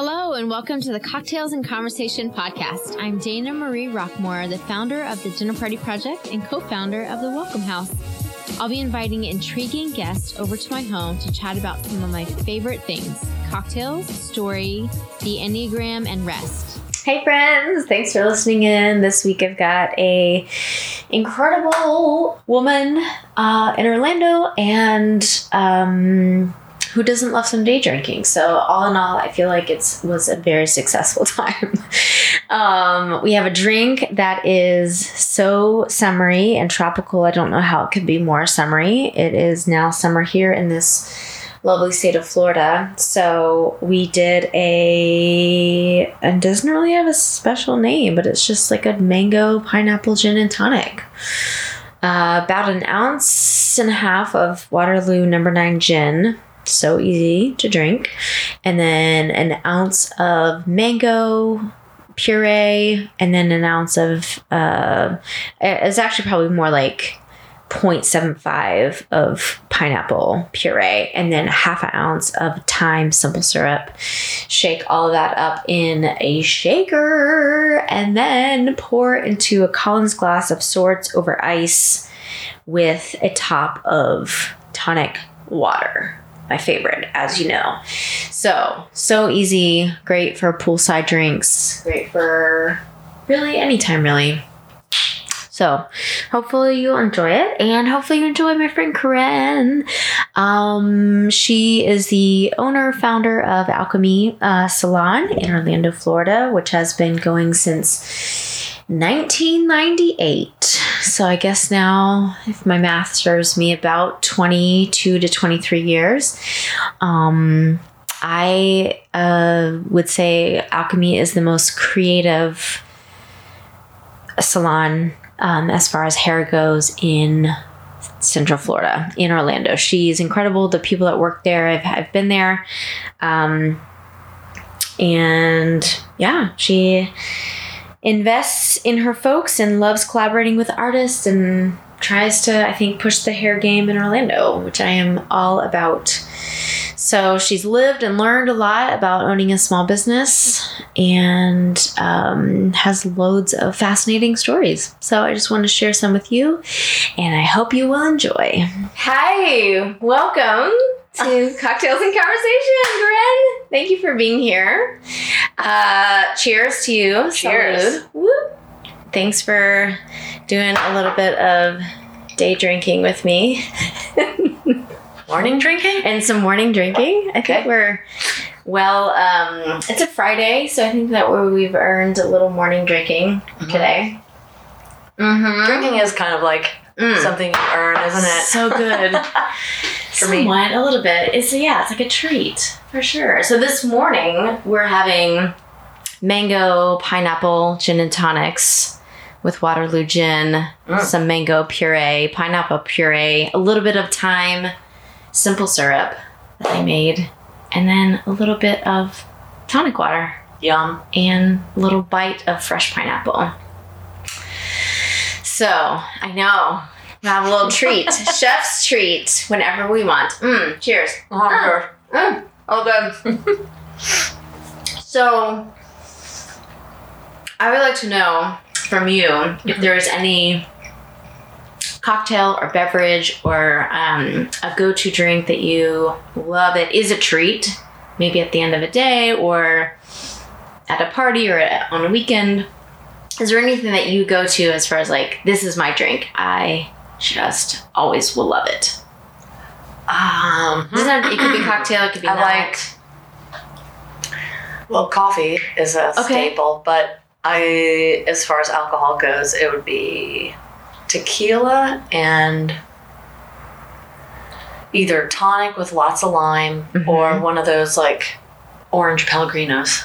Hello, and welcome to the Cocktails and Conversation podcast. I'm Dana Marie Rockmore, the founder of the Dinner Party Project and co founder of the Welcome House. I'll be inviting intriguing guests over to my home to chat about some of my favorite things cocktails, story, the Enneagram, and rest. Hey friends, thanks for listening in. This week I've got a incredible woman uh, in Orlando and um, who doesn't love some day drinking? So all in all, I feel like it's was a very successful time. um, we have a drink that is so summery and tropical. I don't know how it could be more summery. It is now summer here in this lovely state of Florida. So we did a and doesn't really have a special name, but it's just like a mango pineapple gin and tonic. Uh, about an ounce and a half of Waterloo number nine gin, so easy to drink. And then an ounce of mango puree, and then an ounce of, uh, it's actually probably more like 0.75 of pineapple puree and then half an ounce of thyme simple syrup. Shake all of that up in a shaker and then pour into a Collins glass of sorts over ice with a top of tonic water my favorite, as you know. So, so easy, great for poolside drinks, great for really anytime, really. So, hopefully you'll enjoy it, and hopefully you enjoy my friend Corinne. Um, she is the owner, founder of Alchemy uh, Salon in Orlando, Florida, which has been going since 1998. So I guess now, if my math serves me, about 22 to 23 years. Um, I uh, would say Alchemy is the most creative salon um, as far as hair goes in Central Florida, in Orlando. She's incredible. The people that work there, I've, I've been there. Um, and yeah, she invests in her folks and loves collaborating with artists and tries to, I think, push the hair game in Orlando, which I am all about. So she's lived and learned a lot about owning a small business and um, has loads of fascinating stories. So I just want to share some with you and I hope you will enjoy. Hi, welcome to Cocktails and Conversation, Corinne. Thank you for being here. Uh, cheers to you. Cheers. Thanks for doing a little bit of day drinking with me. morning drinking? And some morning drinking. I Okay. think we're well, um, it's a Friday, so I think that we've earned a little morning drinking today. Mm-hmm. Drinking is kind of like Mm. something you earn, isn't it? So good. For me. Somewhat, a little bit. It's yeah, it's like a treat for sure. So this morning we're having mango pineapple gin and tonics with Waterloo gin, Mm. some mango puree, pineapple puree, a little bit of thyme, simple syrup that I made, and then a little bit of tonic water Yum. and a little bite of fresh pineapple. So I know have a little treat, chef's treat, whenever we want. Mm, cheers. Oh, Mm, all good. so I would like to know from you if there is any cocktail or beverage or um, a go-to drink that you love that is a treat, maybe at the end of a day or at a party or at, on a weekend. Is there anything that you go to as far as like this is my drink? I just always will love it. Um, Doesn't have- it could be cocktail, it could be I not. like. Well, coffee is a Okay. staple, but I, as far as alcohol goes, it would be tequila and either tonic with lots of lime Mhm. or one of those like orange Pellegrinos.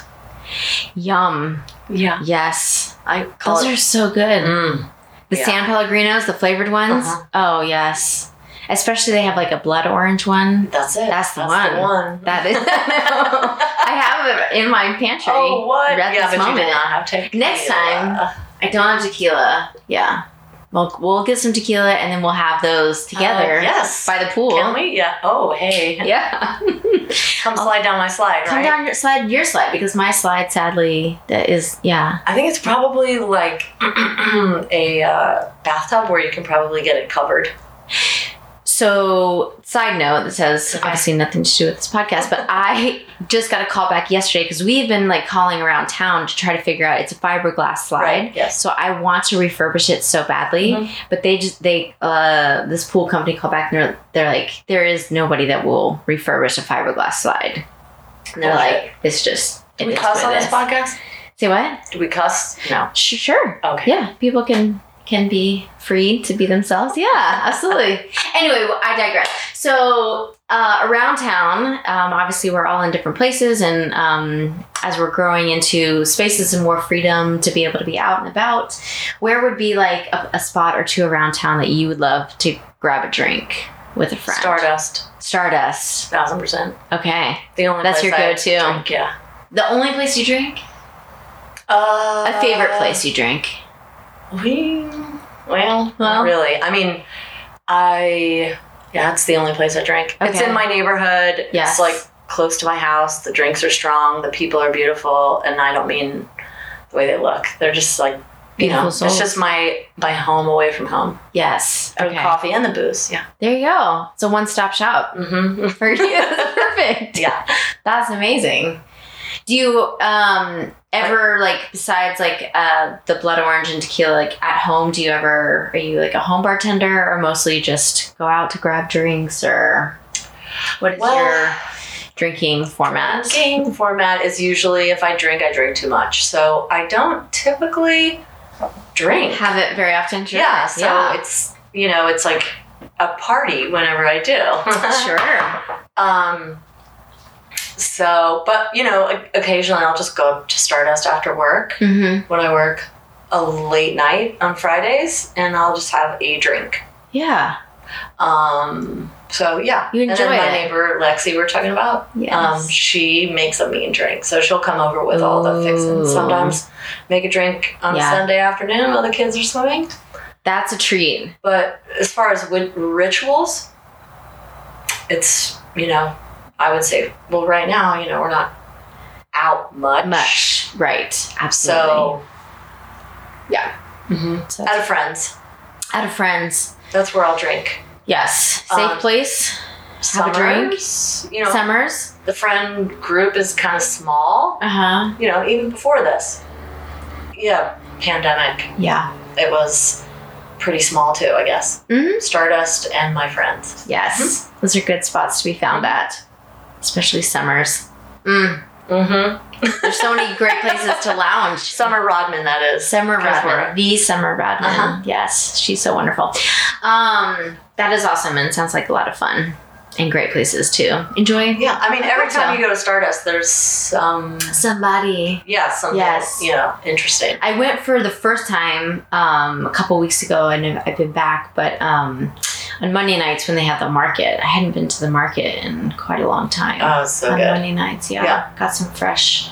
Yum. Yeah, Yes. I call Those it. are so good. Mm. The Yeah. San Pellegrinos, the flavored ones. Uh-huh. Oh yes. Especially they have like a blood orange one. That's it. That's the one. The one. That is. I have it in my pantry. Oh, what? At yeah, this but you did not have tequila. Next time. I don't have tequila. Yeah. We'll, we'll get some tequila and then we'll have those together. Uh, yes. By the pool. Can we? Yeah. Oh, hey. Yeah. Come slide down my slide, Come right? down your slide, your slide, because my slide, sadly, that is, yeah. I think it's probably like a uh, bathtub where you can probably get it covered. So, side note that says Okay. obviously nothing to do with this podcast, but I just got a call back yesterday because we've been like calling around town to try to figure out it's a fiberglass slide. Right, yes. So I want to refurbish it so badly, Mhm. but they just they uh this pool company called back and they're they're like there is nobody that will refurbish a fiberglass slide. And they're like it's just Do it we cuss on this podcast? Say what? Do we cuss? No. Sure. Okay. Yeah, people can can be free to be themselves. Yeah, absolutely. anyway, well, I digress. So uh, around town, um, obviously we're all in different places, and um, as we're growing into spaces and more freedom to be able to be out and about, where would be like a, a spot or two around town that you would love to grab a drink with a friend? Stardust. Stardust. Thousand percent. Okay, The only That's place your go-to. drink, yeah. the only place you drink? Uh, A favorite place you drink? We well, Well. not really. I mean, I yeah, it's the only place I drink. It's in my neighborhood. Yes. It's like close to my house. The drinks are strong. The people are beautiful, and I don't mean the way they look. They're just like you Beautiful know, souls. it's just my my home away from home Yes. for the coffee and the booze. Yeah. There you go. It's a one-stop shop. Mm-hmm. for you. Perfect. Yeah. That's amazing. Do you um ever like besides like uh the blood orange and tequila like at home do you ever are you like a home bartender or mostly just go out to grab drinks or what is Well, your drinking format? Drinking format is usually if I drink, I drink too much. So I don't typically drink. Have it very often? Sure. Yeah, so it's you know, it's like a party whenever I do. sure. Um so but you know, occasionally I'll just go to Stardust after work Mm-hmm. when I work a late night on Fridays and I'll just have a drink. Yeah. Um so yeah. You and enjoy then my it. neighbor Lexi we we're talking about. Yes. Um, she makes a mean drink, so she'll come over with all the fixings. Sometimes make a drink on Yeah. a Sunday afternoon while the kids are swimming. That's a treat. But as far as rituals, it's you know, I would say, well, right now, you know, we're not out much, Much. Right. Absolutely. so Mhm. So out of friends, out of friends. that's where I'll drink. Yes. Safe Um, place. Have a drink? Summers, You know, Summers. the friend group is kind of small. Uh huh. You know, even before this, yeah, pandemic. Yeah. it was pretty small too, I guess. Mhm. Stardust and my friends. Yes. Those are good spots to be found at, especially summers. Mm. Mm-hmm. There's so many great places to lounge. Summer Rodman, that is. Summer Rodman, the Summer Rodman. Uh-huh. Yes, she's so wonderful. Um, that is awesome and sounds like a lot of fun and great places to enjoy. Yeah, I mean, every hope so. time you go to Stardust, there's some, Somebody. yeah, something, Yes. you know, interesting. I went for the first time um, a couple weeks ago, and I've I've been back. But um, on Monday nights when they have the market, I hadn't been to the market in quite a long time. Oh, so on good. Monday nights, yeah. Yeah. got some fresh,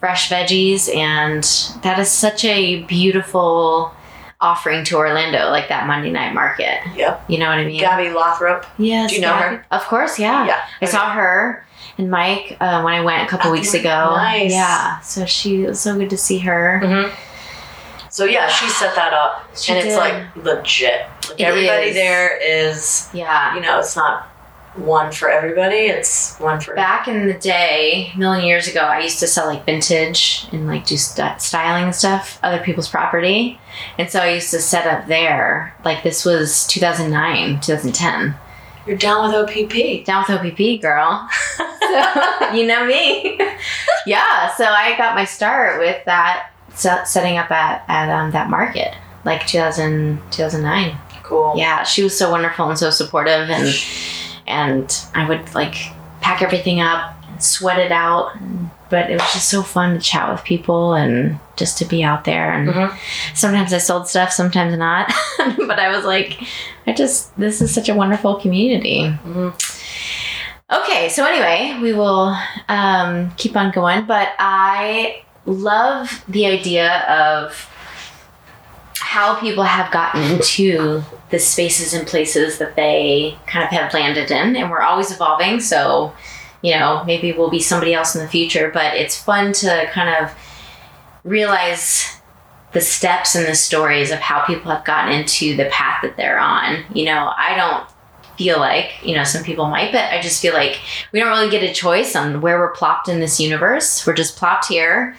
fresh veggies, and that is such a beautiful offering to Orlando, like that Monday night market. Yep. You know what I mean? Gabby Lothrop. Yes. Do you know Gabby. her? Of course, yeah. Yeah. I saw her and Mike uh, when I went a couple Oh, weeks ago. nice. Yeah. So she it was so good to see her. Mm-hmm. So yeah, she set that up, She and it's like legit. Like It everybody is. there is, Yeah. you know, it's not one for everybody. It's one for Back in the day, a million years ago, I used to sell like vintage and like do st- styling and stuff, other people's property. And so I used to set up there. Like this was 2009, 2010. You're down with OPP. Down with OPP, girl. so, you know me. yeah, so I got my start with that setting up at, at um, that market, like 2000, 2009. Cool. Yeah, she was so wonderful and so supportive, and and I would like pack everything up, and sweat it out. But it was just so fun to chat with people and just to be out there. And Mhm. sometimes I sold stuff, sometimes not. but I was like, I just this is such a wonderful community. Mhm. Okay, so anyway, we will um, keep on going, but I love the idea of how people have gotten mm-hmm. into the spaces and places that they kind of have landed in, and we're always evolving. So, you know, maybe we'll be somebody else in the future, but it's fun to kind of realize the steps and the stories of how people have gotten into the path that they're on. You know, I don't feel like, you know, some people might, but I just feel like we don't really get a choice on where we're plopped in this universe. We're just plopped here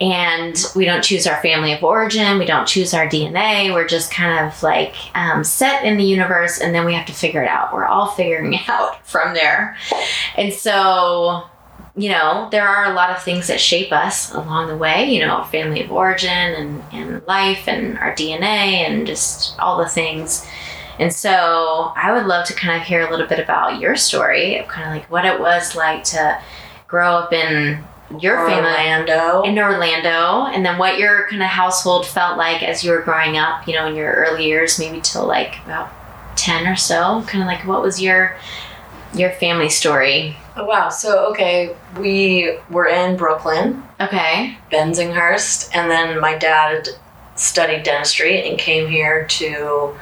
and we don't choose our family of origin. We don't choose our DNA. We're just kind of like um, set in the universe and then we have to figure it out. We're all figuring it out from there. And so, you know, there are a lot of things that shape us along the way, you know, family of origin and, and life and our DNA and just all the things. And so I would love to kind of hear a little bit about your story of kind of like what it was like to grow up in your family Orlando. in Orlando and then what your kind of household felt like as you were growing up, you know, in your early years, maybe till like about 10 or so. Kind of like what was your your family story? Oh, wow. So, okay, we were in Brooklyn, Okay. Bensonhurst, and then my dad studied dentistry and came here to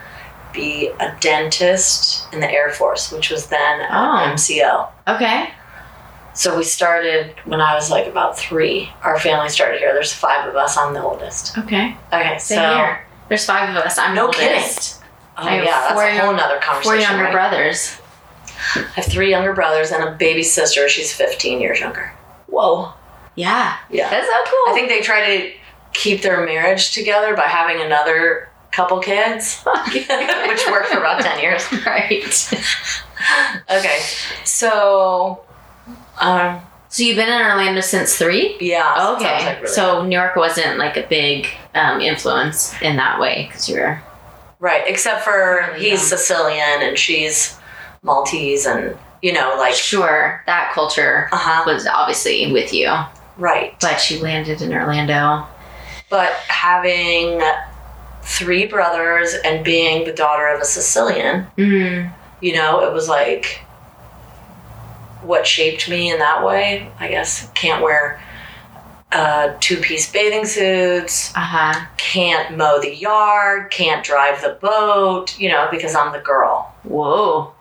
be a dentist in the Air Force, which was then at Oh. MCO. Okay. So we started when I was like about three. Our family started here. There's five of us. I'm the oldest. Okay. Okay, Same so here. There's five of us. I'm No the kidding. oh I have yeah, that's four a whole nother Four younger right? brothers. I have three younger brothers and a baby sister. She's 15 years younger. Whoa. Yeah. Yeah. That's so cool. I think they try to keep their marriage together by having another couple kids, which worked for about 10 years. right. Okay, so, um, So you've been in Orlando since three? yeah. so I was, Okay. like, really so New York wasn't like a big um, influence in that way because you're. Right, except for Really he's young. Sicilian and she's Maltese, and you know, like, Sure, that culture uh huh, was obviously with you, right. but you landed in Orlando. But having three brothers and being the daughter of a Sicilian, Mm. you know, it was like what shaped me in that way. I guess can't wear uh, two piece bathing suits, Uh huh. can't mow the yard, can't drive the boat, you know, because I'm the girl. Whoa.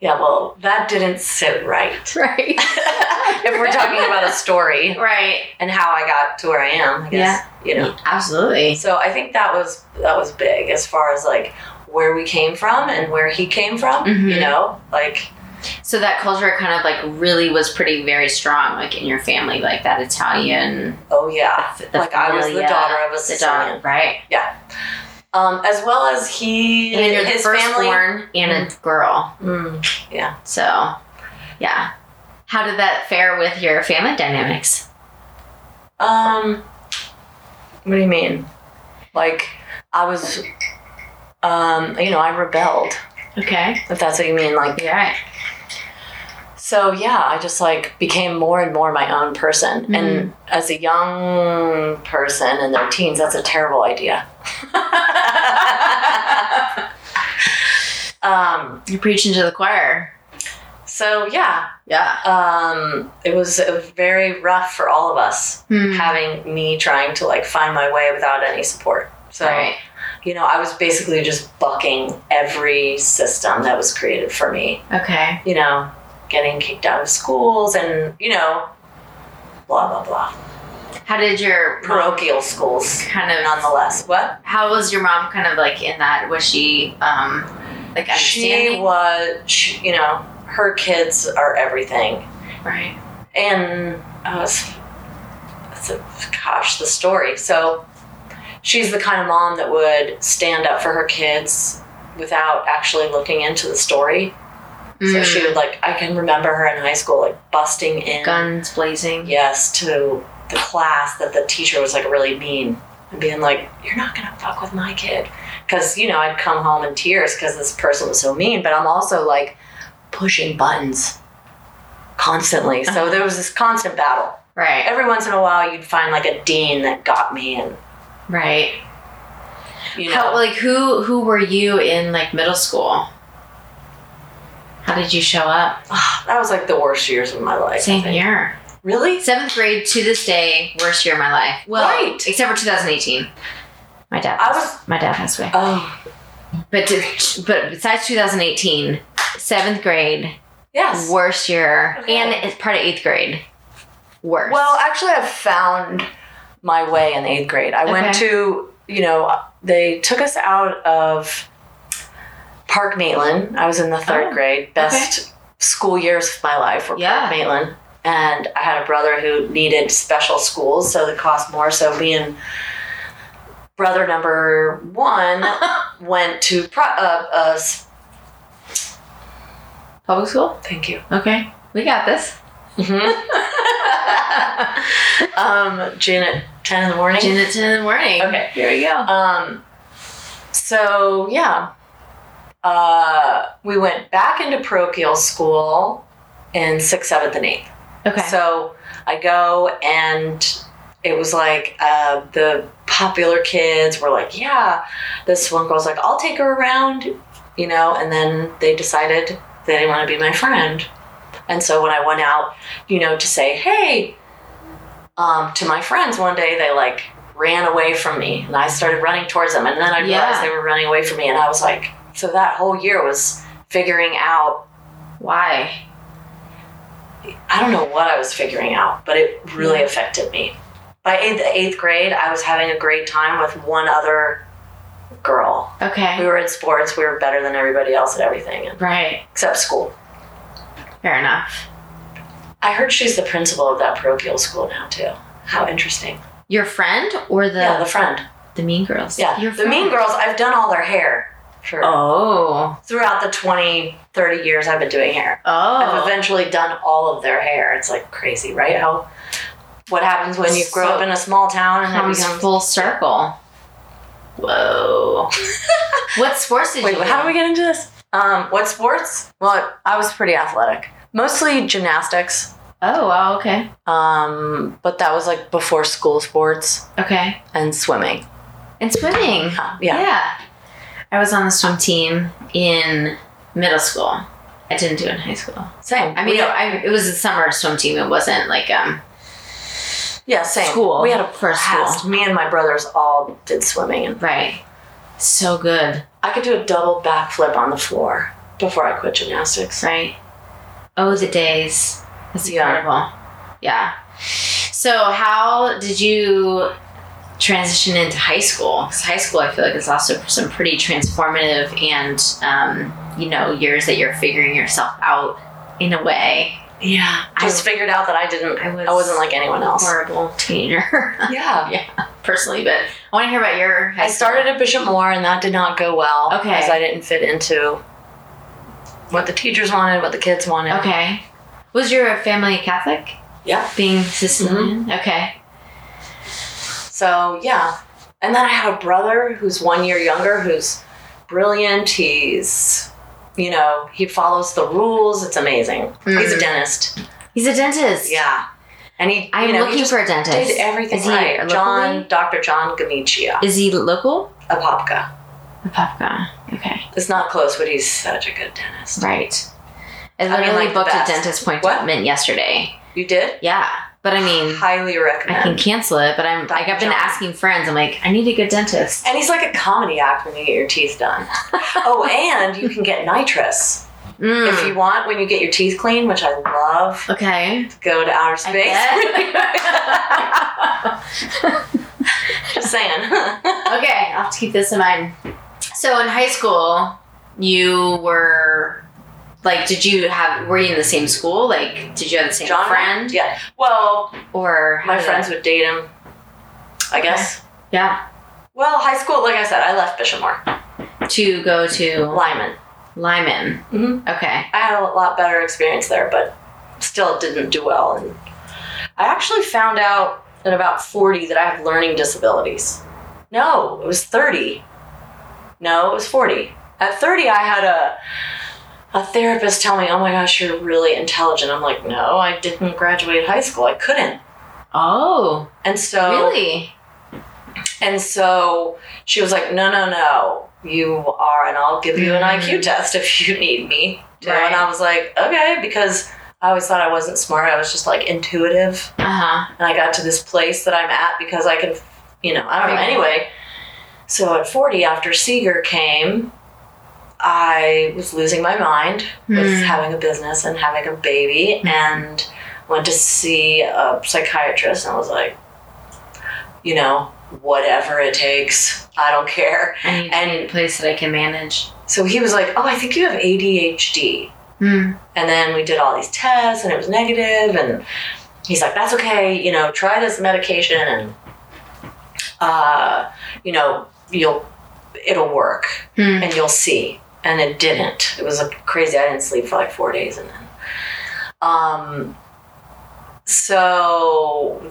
Yeah, well, that didn't sit right. Right. if we're talking about a story right. and how I got to where I am, I guess, you know. Absolutely. So I think that was that was big as far as like where we came from and where he came from, Mhm. you know? Like So that culture kind of like really was pretty very strong, like in your family, like that Italian. oh yeah. the like I was the daughter of a the Sicilian. daughter, right? Um, as well as he And you're his family. and a girl. Mm, yeah. So, yeah. How did that fare with your family dynamics? Um, what do you mean? Like, I was, um, you know, I rebelled. Okay. If that's what you mean, like, Yeah. so yeah, I just like became more and more my own person. Mm-hmm. And as a young person in their teens, that's a terrible idea. um, You're preaching to the choir. so yeah, Yeah. um, it was very rough for all of us Hmm. having me trying to like find my way without any support. So. Right. you know, I was basically just bucking every system that was created for me. Okay. You know, getting kicked out of schools and, you know, blah, blah, blah. How did your Parochial schools, kind of? nonetheless. What? How was your mom kind of like in that? Was she um like She understanding? was, she, you know, her kids are everything. right. And I was, it's a, gosh, the story. So she's the kind of mom that would stand up for her kids without actually looking into the story. So Mm. she would like I can remember her in high school like busting in guns blazing. yes to the class that the teacher was like really mean and being like you're not gonna fuck with my kid because you know I'd come home in tears because this person was so mean but I'm also like pushing buttons constantly so uh-huh. there was this constant battle Right. every once in a while you'd find like a dean that got me and Right. you know How like who who were you in like middle school? How did you show up? Ah, that was like the worst years of my life Same think. Really Seventh grade to this day, worst year of my life. Well, Right. except for 2018. My dad. I was- My dad passed away. Oh, But to, but besides 2018, seventh grade, yes. worst year, Okay. and it's part of eighth grade, worst. Well, actually, I've found my way in eighth grade. I went to, you know, they took us out of Park Maitland. I was in the third Oh, grade. Best school years of my life were Yeah. Park Maitland. And I had a brother who needed special schools, so it cost more. So being brother number one went to pro- uh, uh, public school. thank you. Okay, we got this. um, Janet, ten in the morning. Gin at ten in the morning. Okay. here we go. Um, so yeah, uh, we went back into parochial school in sixth, seventh, and eighth. Okay. So I go and it was like uh, the popular kids were like, yeah, this one girl's like, I'll take her around, you know, and then they decided they didn't want to be my friend. And so when I went out, you know, to say, hey, um, to my friends one day, they like ran away from me and I started running towards them. And then I realized Yeah. they were running away from me. And I was like, so that whole year was figuring out Why? I don't know what I was figuring out, but it really affected me. By eighth, eighth grade, I was having a great time with one other girl. Okay. We were in sports. We were better than everybody else at everything, Right. except school. Fair enough. I heard she's the principal of that parochial school now too. How interesting. Your friend or the yeah, the friend. the Mean Girls? Yeah, Your the Mean. Girls. I've done all their hair for Oh. throughout the 20, 30 years I've been doing hair. Oh. I've eventually done all of their hair. It's like crazy, right? How what happens when you grow So- up in a small town and it Comes becomes full circle. Whoa. what sports did Wait, you? Wait, how do we get into this? Um, what sports? Well, I was pretty athletic. Mostly gymnastics. Oh, wow. Okay. Um, but that was like before school sports Okay. and swimming. And swimming. Uh, yeah. I was on the swim team in middle school. I didn't do it in high school. Same. I mean, we I, it was a summer swim team. It wasn't like um. yeah, same. school, We had a first school. Me and my brothers all did swimming, and Right. So good. I could do a double backflip on the floor before I quit gymnastics. Right. Oh, the days. That's Yeah. incredible. Yeah. So, how did you transition into high school? 'Cause high school, I feel like, is also some pretty transformative and, um, you know, years that you're figuring yourself out in a way. Yeah, I- just figured out that I didn't. I was I, was was, not like anyone else. Horrible teenager. Yeah. yeah, personally, but I want to hear about your high I started at Bishop Moore, and that did not go well. Okay. Because I didn't fit into what the teachers wanted, what the kids wanted. Okay. Was your family Catholic? Yeah. Being Sicilian? Mm-hmm. Okay. So yeah, and then I have a brother who's one year younger, who's brilliant. He's, you know, he follows the rules. It's amazing. He's a Mm. dentist. He's a dentist. Yeah, and he. I'm you know, looking he for a dentist. Did everything Is he right. John, Dr. John Gamicia, Is he local? Apopka. Apopka. Okay. It's not close, but he's such a good dentist. Right. I I mean, literally like booked a dentist appointment yesterday. You did? Yeah. But I mean, Highly recommend. I can cancel it, but I'm like, I've been John. asking friends, I'm like, I need a good dentist. and he's like a comedy act when you get your teeth done. oh, and you can get nitrous Mm. if you want when you get your teeth clean, which I love. Okay. Go to outer space. Just saying. okay, I'll have to keep this in mind. So in high school, you were like, did you have? Were you in the same school? Like, did you have the same John friend? Yeah. Well, Or my friends would date him. I guess. Yeah. Well, high school, like I said, I left Bishop Moore. To go to Lyman. Lyman. Mhm. Okay. I had a lot better experience there, but still didn't do well. And I actually found out at about 40 that I have learning disabilities. No, it was 30. No, it was 40. At 30, I had a a therapist tell me, "Oh my gosh, you're really intelligent." I'm like, "No, I didn't graduate high school. I couldn't." Oh, And so really? And so she was like, no, no, no, you are, and I'll give you an Mm. IQ test if you need me. to." Right. And I was like, okay, because I always thought I wasn't smart. I was just like intuitive. Uh huh. And I got to this place that I'm at because I can, you know, I don't know. Anyway, So at 40, after Seeger came, I was losing my mind with Hmm. having a business and having a baby, and went to see a psychiatrist, and I was like, you know, whatever it takes, I don't care. I need And- a place that I can manage. So he was like, oh, I think you have ADHD. Hmm. And then we did all these tests and it was negative and he's like, That's okay, you know, try this medication and uh, you know, you'll it'll work Hmm. and you'll see. And it didn't. It was a crazy I didn't sleep for like four days and then um so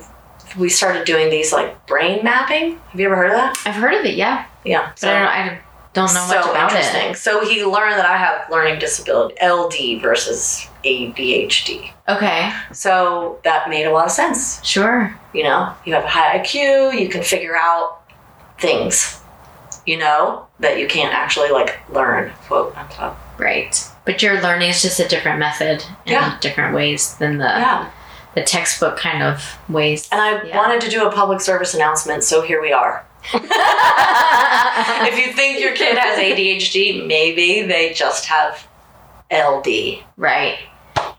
we started doing these like brain mapping. Have you ever heard of that? I've heard of it, yeah, Yeah. but I don't. I don't know much so about interesting. it. So he learned that I have learning disability, LD versus ADHD. Okay, So that made a lot of sense. sure. You know, you have a high IQ, you can figure out things, you know, that you can't actually like learn, quote unquote. Right. But your learning is just a different method in Yeah. different ways than the Yeah. the textbook kind of ways. And I Yeah. wanted to do a public service announcement, so here we are. if you think your kid has ADHD, maybe they just have LD. right.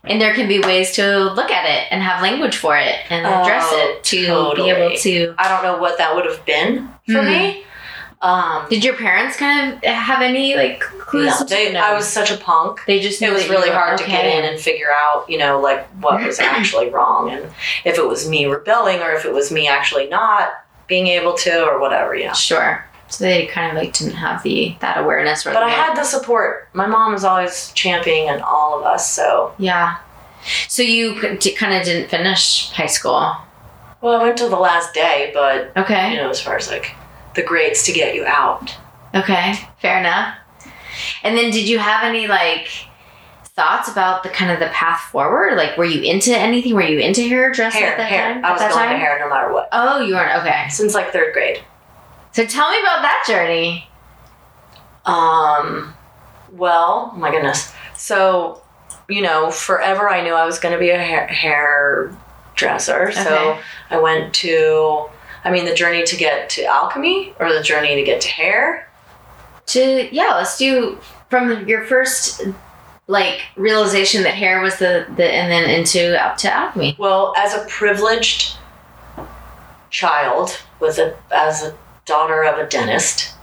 And there can be ways to look at it and have language for it and address Oh, it to totally. be able to. I don't know what that would have been for Mhm. me. Um, Did your parents kind of have any like clues? no, they. I was such a punk. They just it was really hard to get in and figure out, you know, like what was actually wrong and if it was me rebelling or if it was me actually not being able to or whatever, know. Sure. So they kind of like didn't have the that awareness. But I had the support. My mom was always championing and all of us, so. Yeah. So you kind of didn't finish high school. Well, I went to the last day, but, Okay. you know, as far as like the grades to get you out. Okay, fair enough. And then did you have any like thoughts about the kind of the path forward? Like were you into anything? Were you into hairdressing Hair, at that hair. time? I was going time? to hair no matter what. Oh, you weren't okay. Since like third grade. So tell me about that journey. Um, well, oh my goodness. So, you know, forever I knew I was going to be a hair, hairdresser. So Okay. I went to, I mean, the journey to get to alchemy or the journey to get to hair. To yeah, let's do from your first like realization that hair was the, the and then into up to alchemy. Well, as a privileged child, with a as a daughter of a dentist,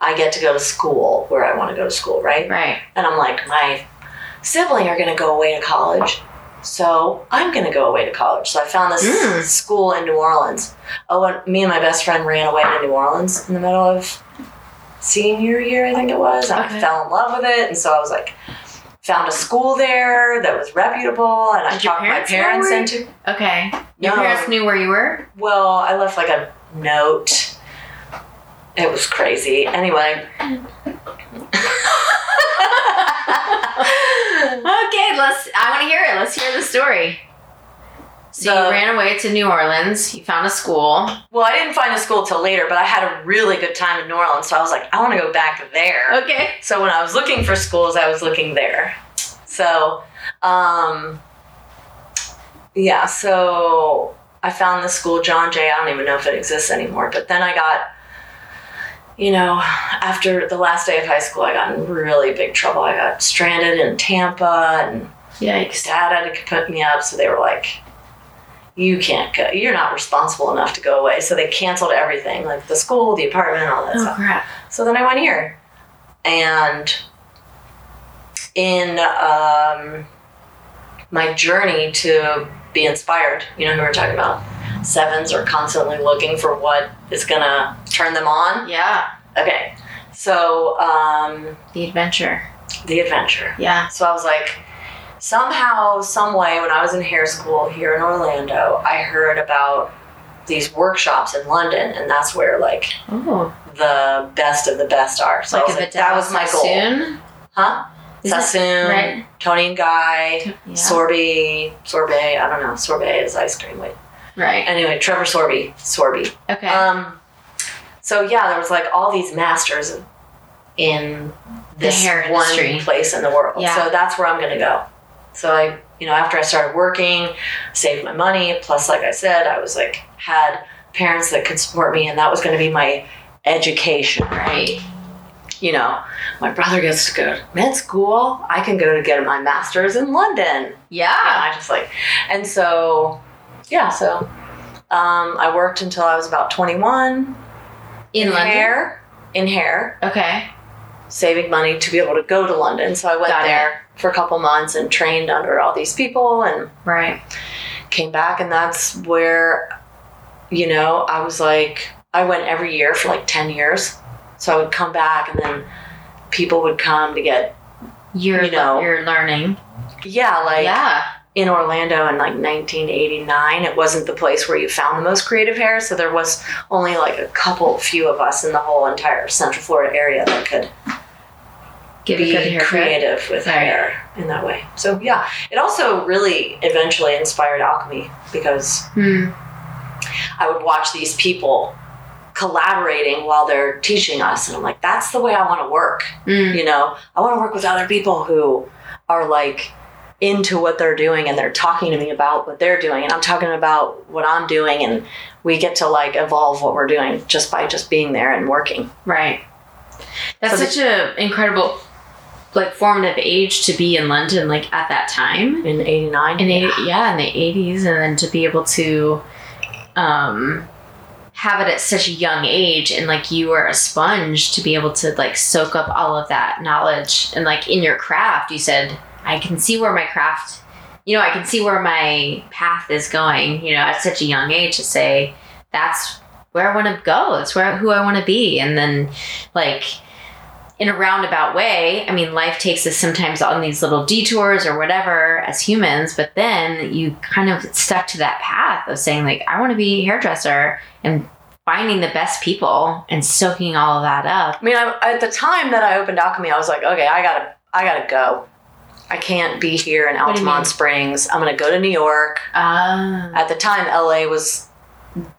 I get to go to school where I want to go to school, right? Right. And I'm like, my sibling are going to go away to college. So I'm going to go away to college. So I found this Mm. school in New Orleans. Oh, and me and my best friend ran away to New Orleans in the middle of senior year, I think it was. And Okay. I fell in love with it. And so I was like, found a school there that was reputable. And I Did your talked my parents know parents into Okay. Your No. parents knew where you were? Well, I left like a note. It was crazy. Anyway. Okay, let's. I want to hear it. Let's hear the story. So The- you ran away to New Orleans. You found a school. Well, I didn't find a school till later, but I had a really good time in New Orleans, so I was like, I want to go back there. Okay. So when I was looking for schools, I was looking there. So, um, yeah, so I found this school, John Jay. I don't even know if it exists anymore, but then I got, you know, after the last day of high school, I got in really big trouble. I got stranded in Tampa, and Yikes. dad had to put me up, so they were like, you can't go. You're not responsible enough to go away. So they canceled everything, like the school, the apartment, all that Oh stuff. crap. So then I went here. And in um, my journey to be inspired, you know who we're talking about? Sevens are constantly looking for what is going to turn them on. Yeah. Okay. So um, The adventure. the adventure. Yeah. So I was like, somehow, some way, when I was in hair school here in Orlando, I heard about these workshops in London, and that's where like Oh. the best of the best are. So like was like, that was my goal. Soon. Huh? Is Sassoon, right. Toni and Guy, Yeah. Sorbie, Sorbet. I don't know. Sorbet is ice cream. Wait. Right. Anyway, Trevor Sorbie, Sorbie. Okay. Um. So yeah, there was like all these masters in this one industry. place in the world. Yeah. So that's where I'm gonna go. So I, you know, after I started working, saved my money. Plus, like I said, I was like had parents that could support me, and that was going to be my education. Right. You know, my brother gets to go to med school. I can go to get my master's in London. Yeah. Yeah, I just like, and so, yeah, so um, I worked until I was about 21 In London. hair, in hair, Okay. saving money to be able to go to London. So I went Got it. there for a couple months and trained under all these people and Right. came back. And that's where, you know, I was like, I went every year for like 10 years. So I would come back and then people would come to get, You're You know. you're learning. yeah, like yeah. In Orlando in like 1989, it wasn't the place where you found the most creative hair. So there was only like a couple, few of us in the whole entire Central Florida area that could Give be creative with hair in that way. So yeah, it also really eventually inspired alchemy because Hmm. I would watch these people collaborating while they're teaching us, and I'm like, that's the way I want to work. Mm. You know, I want to work with other people who are like into what they're doing and they're talking to me about what they're doing and I'm talking about what I'm doing and we get to like evolve what we're doing just by just being there and working. Right. That's So such a incredible, like formative age to be in London, like at that time. In 89. In eight, yeah, in the eighties, and then to be able to, um, have it at such a young age, and like you were a sponge to be able to like soak up all of that knowledge, and like in your craft, you said, I can see where my craft, you know, I can see where my path is going. You know, at such a young age to say that's where I want to go. That's where who I want to be, and then like in a roundabout way. I mean, life takes us sometimes on these little detours or whatever as humans, but then you kind of stuck to that path of saying like, I want to be a hairdresser and finding the best people and soaking all of that up. I mean, I, at the time that I opened Alchemy, I was like, okay, I gotta, I gotta go. I can't be here in What do you mean? Altamonte Springs. I'm gonna go to New York. Ah, At the time, LA was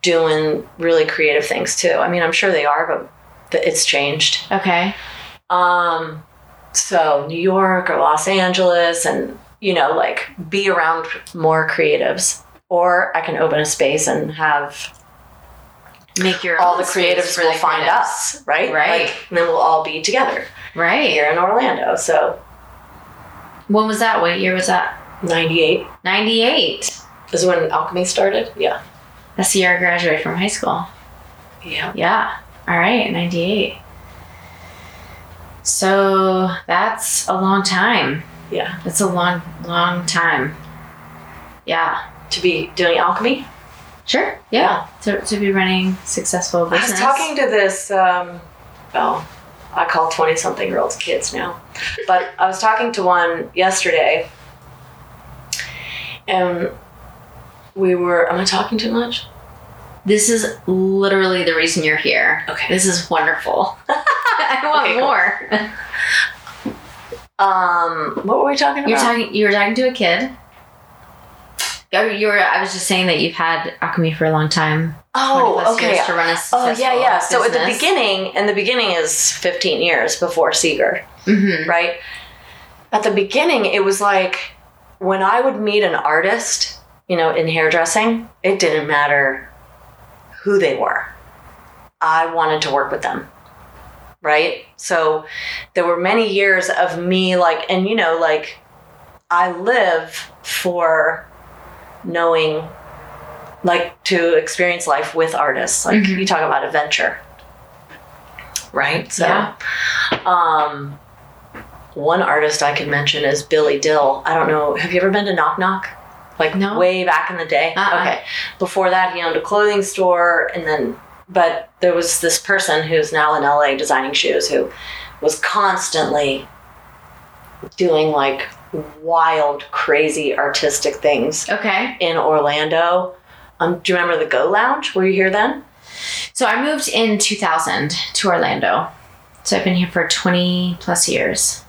doing really creative things too. I mean, I'm sure they are, but it's changed. okay. Um, so New York or Los Angeles, and you know, like be around more creatives. Or I can open a space and have Make your all the creatives will the find creatives. us, right? Right. Like, and then we'll all be together Right. here in Orlando. So When was that? What year was that? 98 98. is when alchemy started. Yeah. That's the year I graduated from high school. Yeah. Yeah. All right, 98. So that's a long time. Yeah. That's a long, long time. Yeah. To be doing alchemy. Sure. Yeah. To, to be running successful I business. was talking to this, um, well, I call 20 something year olds kids now, but I was talking to one yesterday and we were, am I talking too much? This is literally the reason you're here. Okay. This is wonderful. I want Okay, cool. more. Um, what were we talking about? You're talking. You were talking to a kid. You were. I was just saying that you've had alchemy for a long time. oh, okay. Years to run a Oh, yeah, yeah. So at the beginning, and the beginning is 15 years before Seeger. Mhm. right? At the beginning, it was like when I would meet an artist, you know, in hairdressing, it didn't matter who they were. I wanted to work with them, right? So there were many years of me, like, and you know, like, I live for knowing, like, to experience life with artists. Like, Mhm. you talk about adventure, right? So, Yeah. um, one artist I can mention is Billy Dill. I don't know. Have you ever been to Knock Knock? Like No. way back in the day. Uh-uh. Okay. Before that, he owned a clothing store, and then, but there was this person who's now in LA designing shoes who was constantly doing like wild, crazy artistic things Okay. in Orlando. Um, do you remember the Go Lounge? Were you here then? So I moved in 2000 to Orlando. So I've been here for 20 plus years.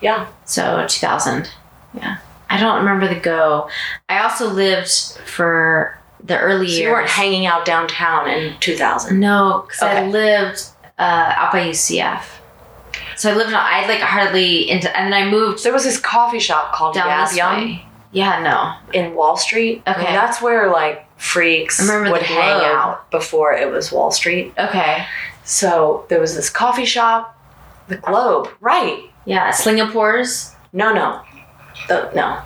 Yeah. So 2000. Yeah. I don't remember the go. I also lived for the early So years. you weren't hanging out downtown in 2000. No, because I lived uh, out by UCF. So I lived on, I like hardly, into, and then I moved There was this coffee shop called down Yab Yum. Yeah, no. in Wall Street. Okay. that's where like freaks would hang out before it was Wall Street. Okay. So there was this coffee shop, the Globe, right? Yeah, Singapore's. No, no, the, no,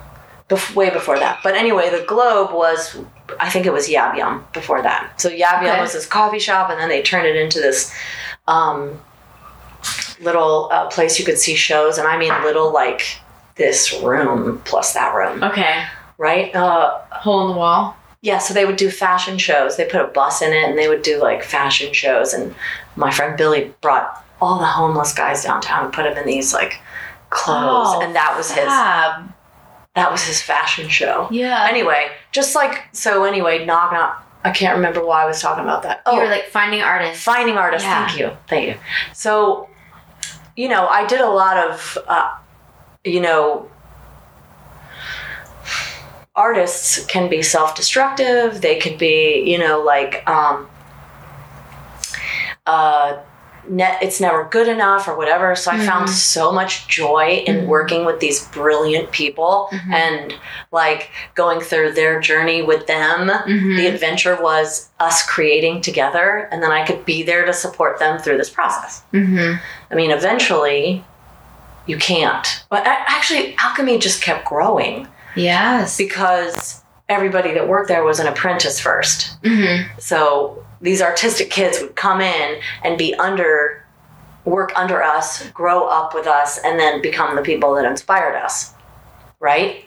Bef- way before that. But anyway, the Globe was, I think it was Yab Yum before that. So Yab Yum Okay. was this coffee shop, and then they turned it into this um, little uh, place you could see shows, and I mean little like this room plus that room, Okay. right? Uh, Hole in the wall. yeah, so they would do fashion shows. They put a bus in it, and they would do like fashion shows. And my friend Billy brought all the homeless guys downtown and put them in these like clothes, Oh, and that was his that was his fashion show. Yeah. Anyway, just like so. Anyway, knock knock. I can't remember why I was talking about that. Oh, you Oh, were like finding artists. finding artists. Yeah. Thank you, thank you. So, you know, I did a lot of, uh, you know, artists can be self-destructive. They could be, you know, like, um, uh, ne- it's never good enough or whatever. So I found Mhm. so much joy in Mhm. working with these brilliant people Mhm. and like going through their journey with them. The adventure was us creating together, and then I could be there to support them through this process. Mhm. I mean, eventually, you can't. But actually, alchemy just kept growing Yes. because everybody that worked there was an apprentice first. Mhm. So these artistic kids would come in and be under, work under us, grow up with us, and then become the people that inspired us. Right?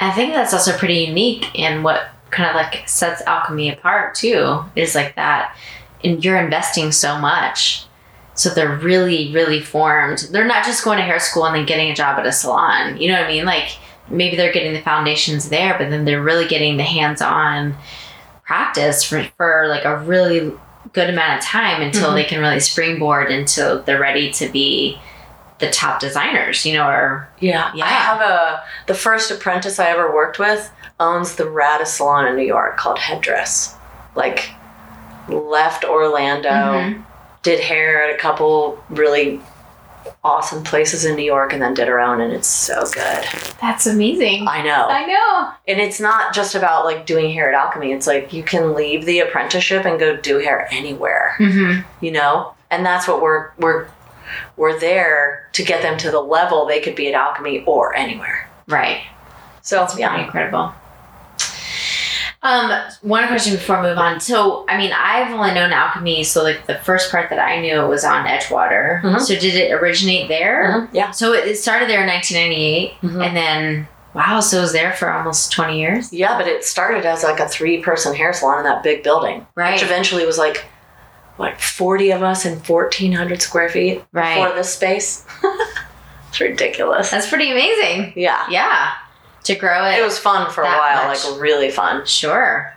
I think that's also pretty unique in what kind of like sets alchemy apart too is like that and you're investing so much so they're really really formed they're not just going to hair school and then getting a job at a salon you know what i mean like maybe they're getting the foundations there but then they're really getting the hands-on practice for, for like a really good amount of time until Mhm. they can really springboard until they're ready to be the top designers you know or Yeah. Yeah. I have a the first apprentice I ever worked with owns the raddest salon in New York called Headdress. Like left Orlando, Mhm. did hair at a couple really awesome places in New York and then did her own and it's so good. that's amazing I know. I know. And it's not just about like doing hair at Alchemy. It's like you can leave the apprenticeship and go do hair anywhere, Mm-hmm. you know? And that's what we're we're we're there to get them to the level they could be at Alchemy or anywhere. Right. So That's yeah. incredible. Um, one question before I move on. So, I mean, I've only known alchemy. So, like, the first part that I knew was on Edgewater. Mhm. So, did it originate there? Mhm, Yeah. So, it it started there in 1998. Mhm. And then, wow, so it was there for almost 20 years? Yeah, but it started as like a three person hair salon in that big building, Right. which eventually was like, like 40 of us in 1,400 square feet Right. for this space. it's ridiculous. That's pretty amazing. yeah. Yeah. To grow it. It was fun for a while, much. like really fun. Sure.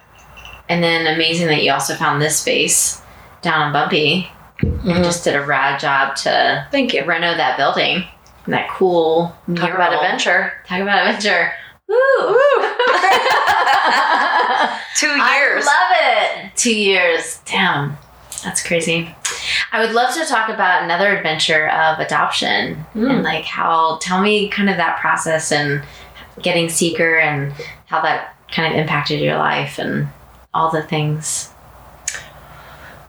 And then amazing that you also found this space down on Bumby. You Mhm. just did a rad job to Thank you. reno that building. And that cool Talk about adventure. Talk about adventure. Woo! Two years. I love it. Two years. Damn. That's crazy. I would love to talk about another adventure of adoption Mm. and like how tell me kind of that process and getting seeker and how that kind of impacted your life and all the things.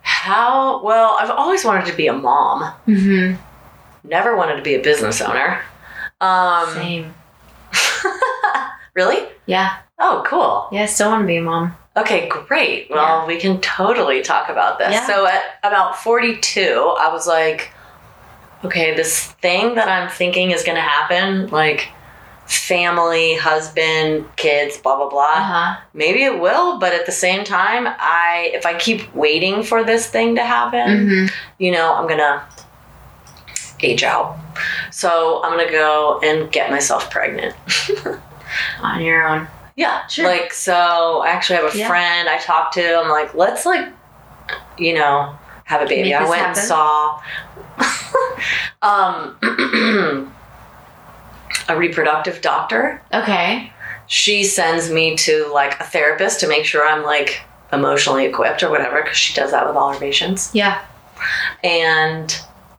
How, well, I've always wanted to be a mom, Mm-hmm. never wanted to be a business owner. Um, Same. really? Yeah. Oh, cool. Yeah, I still want to be a mom. Okay, great. Well, we can totally talk about this. Yeah. So at about 42, I was like, okay, this thing that I'm thinking is going to happen, like family, husband, kids, blah blah blah. Uh-huh. Maybe it will, but at the same time, I if I keep waiting for this thing to happen, Mm-hmm. you know, I'm going to age out. So, I'm going to go and get myself pregnant. On your own. Yeah, Sure. Like so, I actually have a Yeah. friend I talked to. I'm like, let's like, you know, have a baby. I went and saw um, a reproductive doctor. Okay. She sends me to like a therapist to make sure I'm like emotionally equipped or whatever, because she does that with all her patients. Yeah. And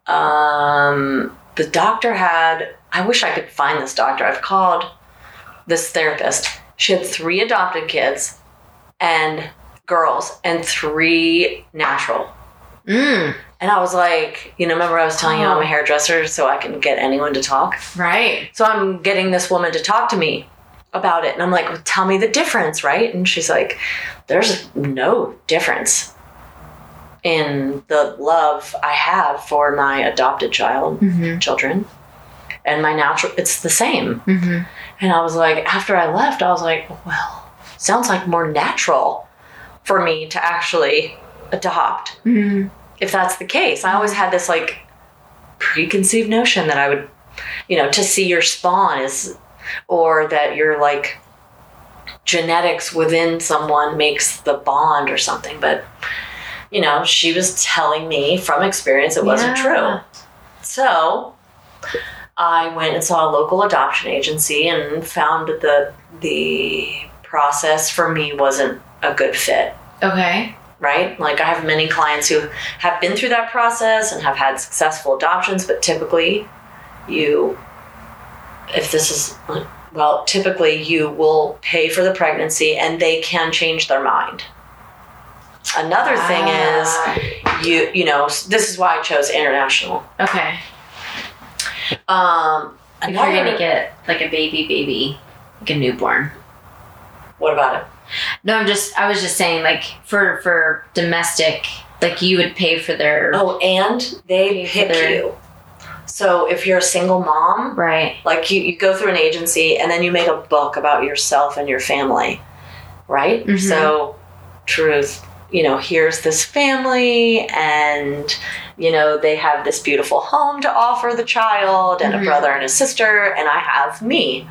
um, the doctor had, I wish I could find this doctor. I've called this therapist. She had three adopted kids and girls and three natural. Mm, And I was like, you know, remember I was telling you I'm Oh. a hairdresser so I can get anyone to talk? right. So I'm getting this woman to talk to me about it. And I'm like, well, tell me the difference, right? And she's like, there's no difference in the love I have for my adopted child, Mm-hmm. children, and my natural, it's the same. Mm-hmm. And I was like, after I left, I was like, well, sounds like more natural for me to actually adopt Mm-hmm. If that's the case. I always mm-hmm. had this like preconceived notion that I would, you know, to see your spawn is, or that your like genetics within someone makes the bond or something. But, you know, she was telling me from experience it wasn't Yeah. true. So I went and saw a local adoption agency and found that the process for me wasn't a good fit Okay. Right? Like I have many clients who have been through that process and have had successful adoptions, but typically you if this is well, typically you will pay for the pregnancy and they can change their mind. Another thing Ah. is you you know, this is why I chose international. Okay. Um If you're gonna get like a baby, baby, like a newborn. what about it? No, I'm just. I was just saying, like for for domestic, like you would pay for their Oh, and they pick their- you. So if you're a single mom, right. like you, you go through an agency and then you make a book about yourself and your family right Mhm. so truth you know here's this family and you know they have this beautiful home to offer the child and Mhm. a brother and a sister and i have me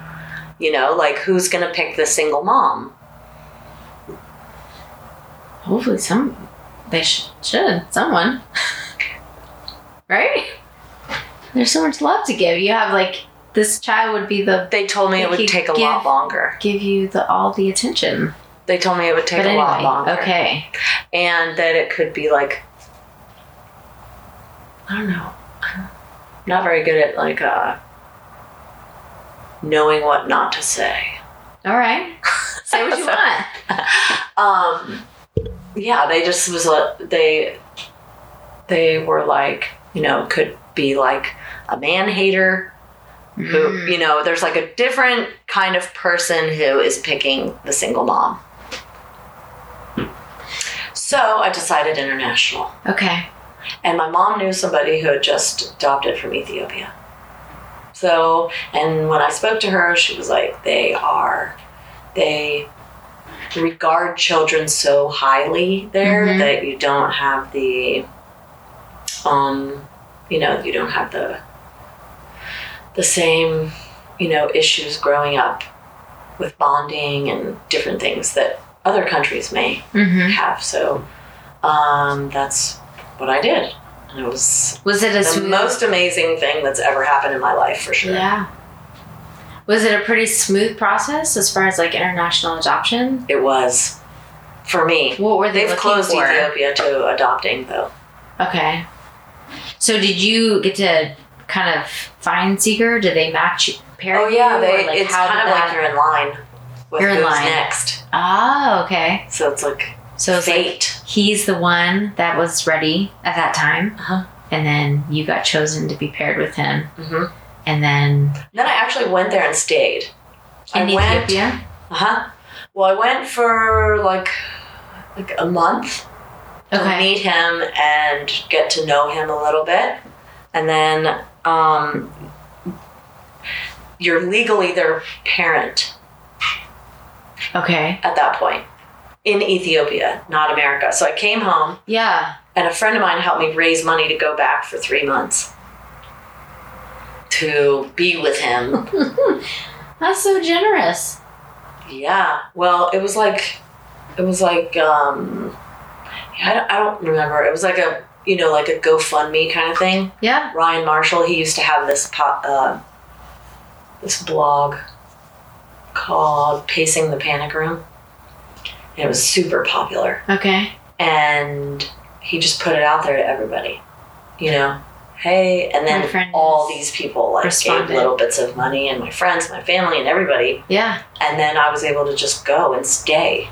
you know like who's gonna pick the single mom Hopefully, some they sh- should someone, right? There's so much love to give. You have like this child would be the they told me it would take a lot longer give you the all the attention. they told me it would take but a lot longer okay. and that it could be like I don't know. I'm not very good at like uh knowing what not to say. All right. Say what you want. Um yeah, they just was a they they were like, you know, could be like a man hater who, Mm. you know, there's like a different kind of person who is picking the single mom. So I decided international. Okay. And my mom knew somebody who had just adopted from Ethiopia. So, and when I spoke to her, she was like, they are, they regard children so highly there Mhm. that you don't have the, um, you know, you don't have the, the same, you know, issues growing up with bonding and different things that other countries may Mm-hmm. have. So um, that's what I did. And it was Was it the smooth? most amazing thing that's ever happened in my life for sure. Yeah. Was it a pretty smooth process as far as like international adoption? It was for me. What were they They've closed for? Ethiopia to adopting though. Okay. So did you get to kind of find seeker? Did they match pair Oh you, yeah, they, like, it's kind of like you're in line with You're in who's line. next. Oh, okay. So it's like So it's like fate. he's the one that was ready at that time, Uh-huh. and then you got chosen to be paired with him, hmm and then Then I actually went there and stayed. in I went. Ethiopia. Uh huh. Well, I went for like like a month to meet him and get to know him a little bit, and then um, you're legally their parent Okay. at that point in Ethiopia, not America. So I came home, Yeah. and a friend of mine helped me raise money to go back for three months to be with him. That's so generous. Yeah. Well, it was like, it was like, um, I don't, I don't remember. It was like a, you know, like a GoFundMe kind of thing. Yeah. Ryan Marshall, he used to have this po- uh, this blog called Pacing the Panic Room. And it was super popular. Okay. And he just put it out there to everybody. You know, hey, and then all these people like responded. gave little bits of money, and my friends, my family, and everybody Yeah. and then I was able to just go and stay.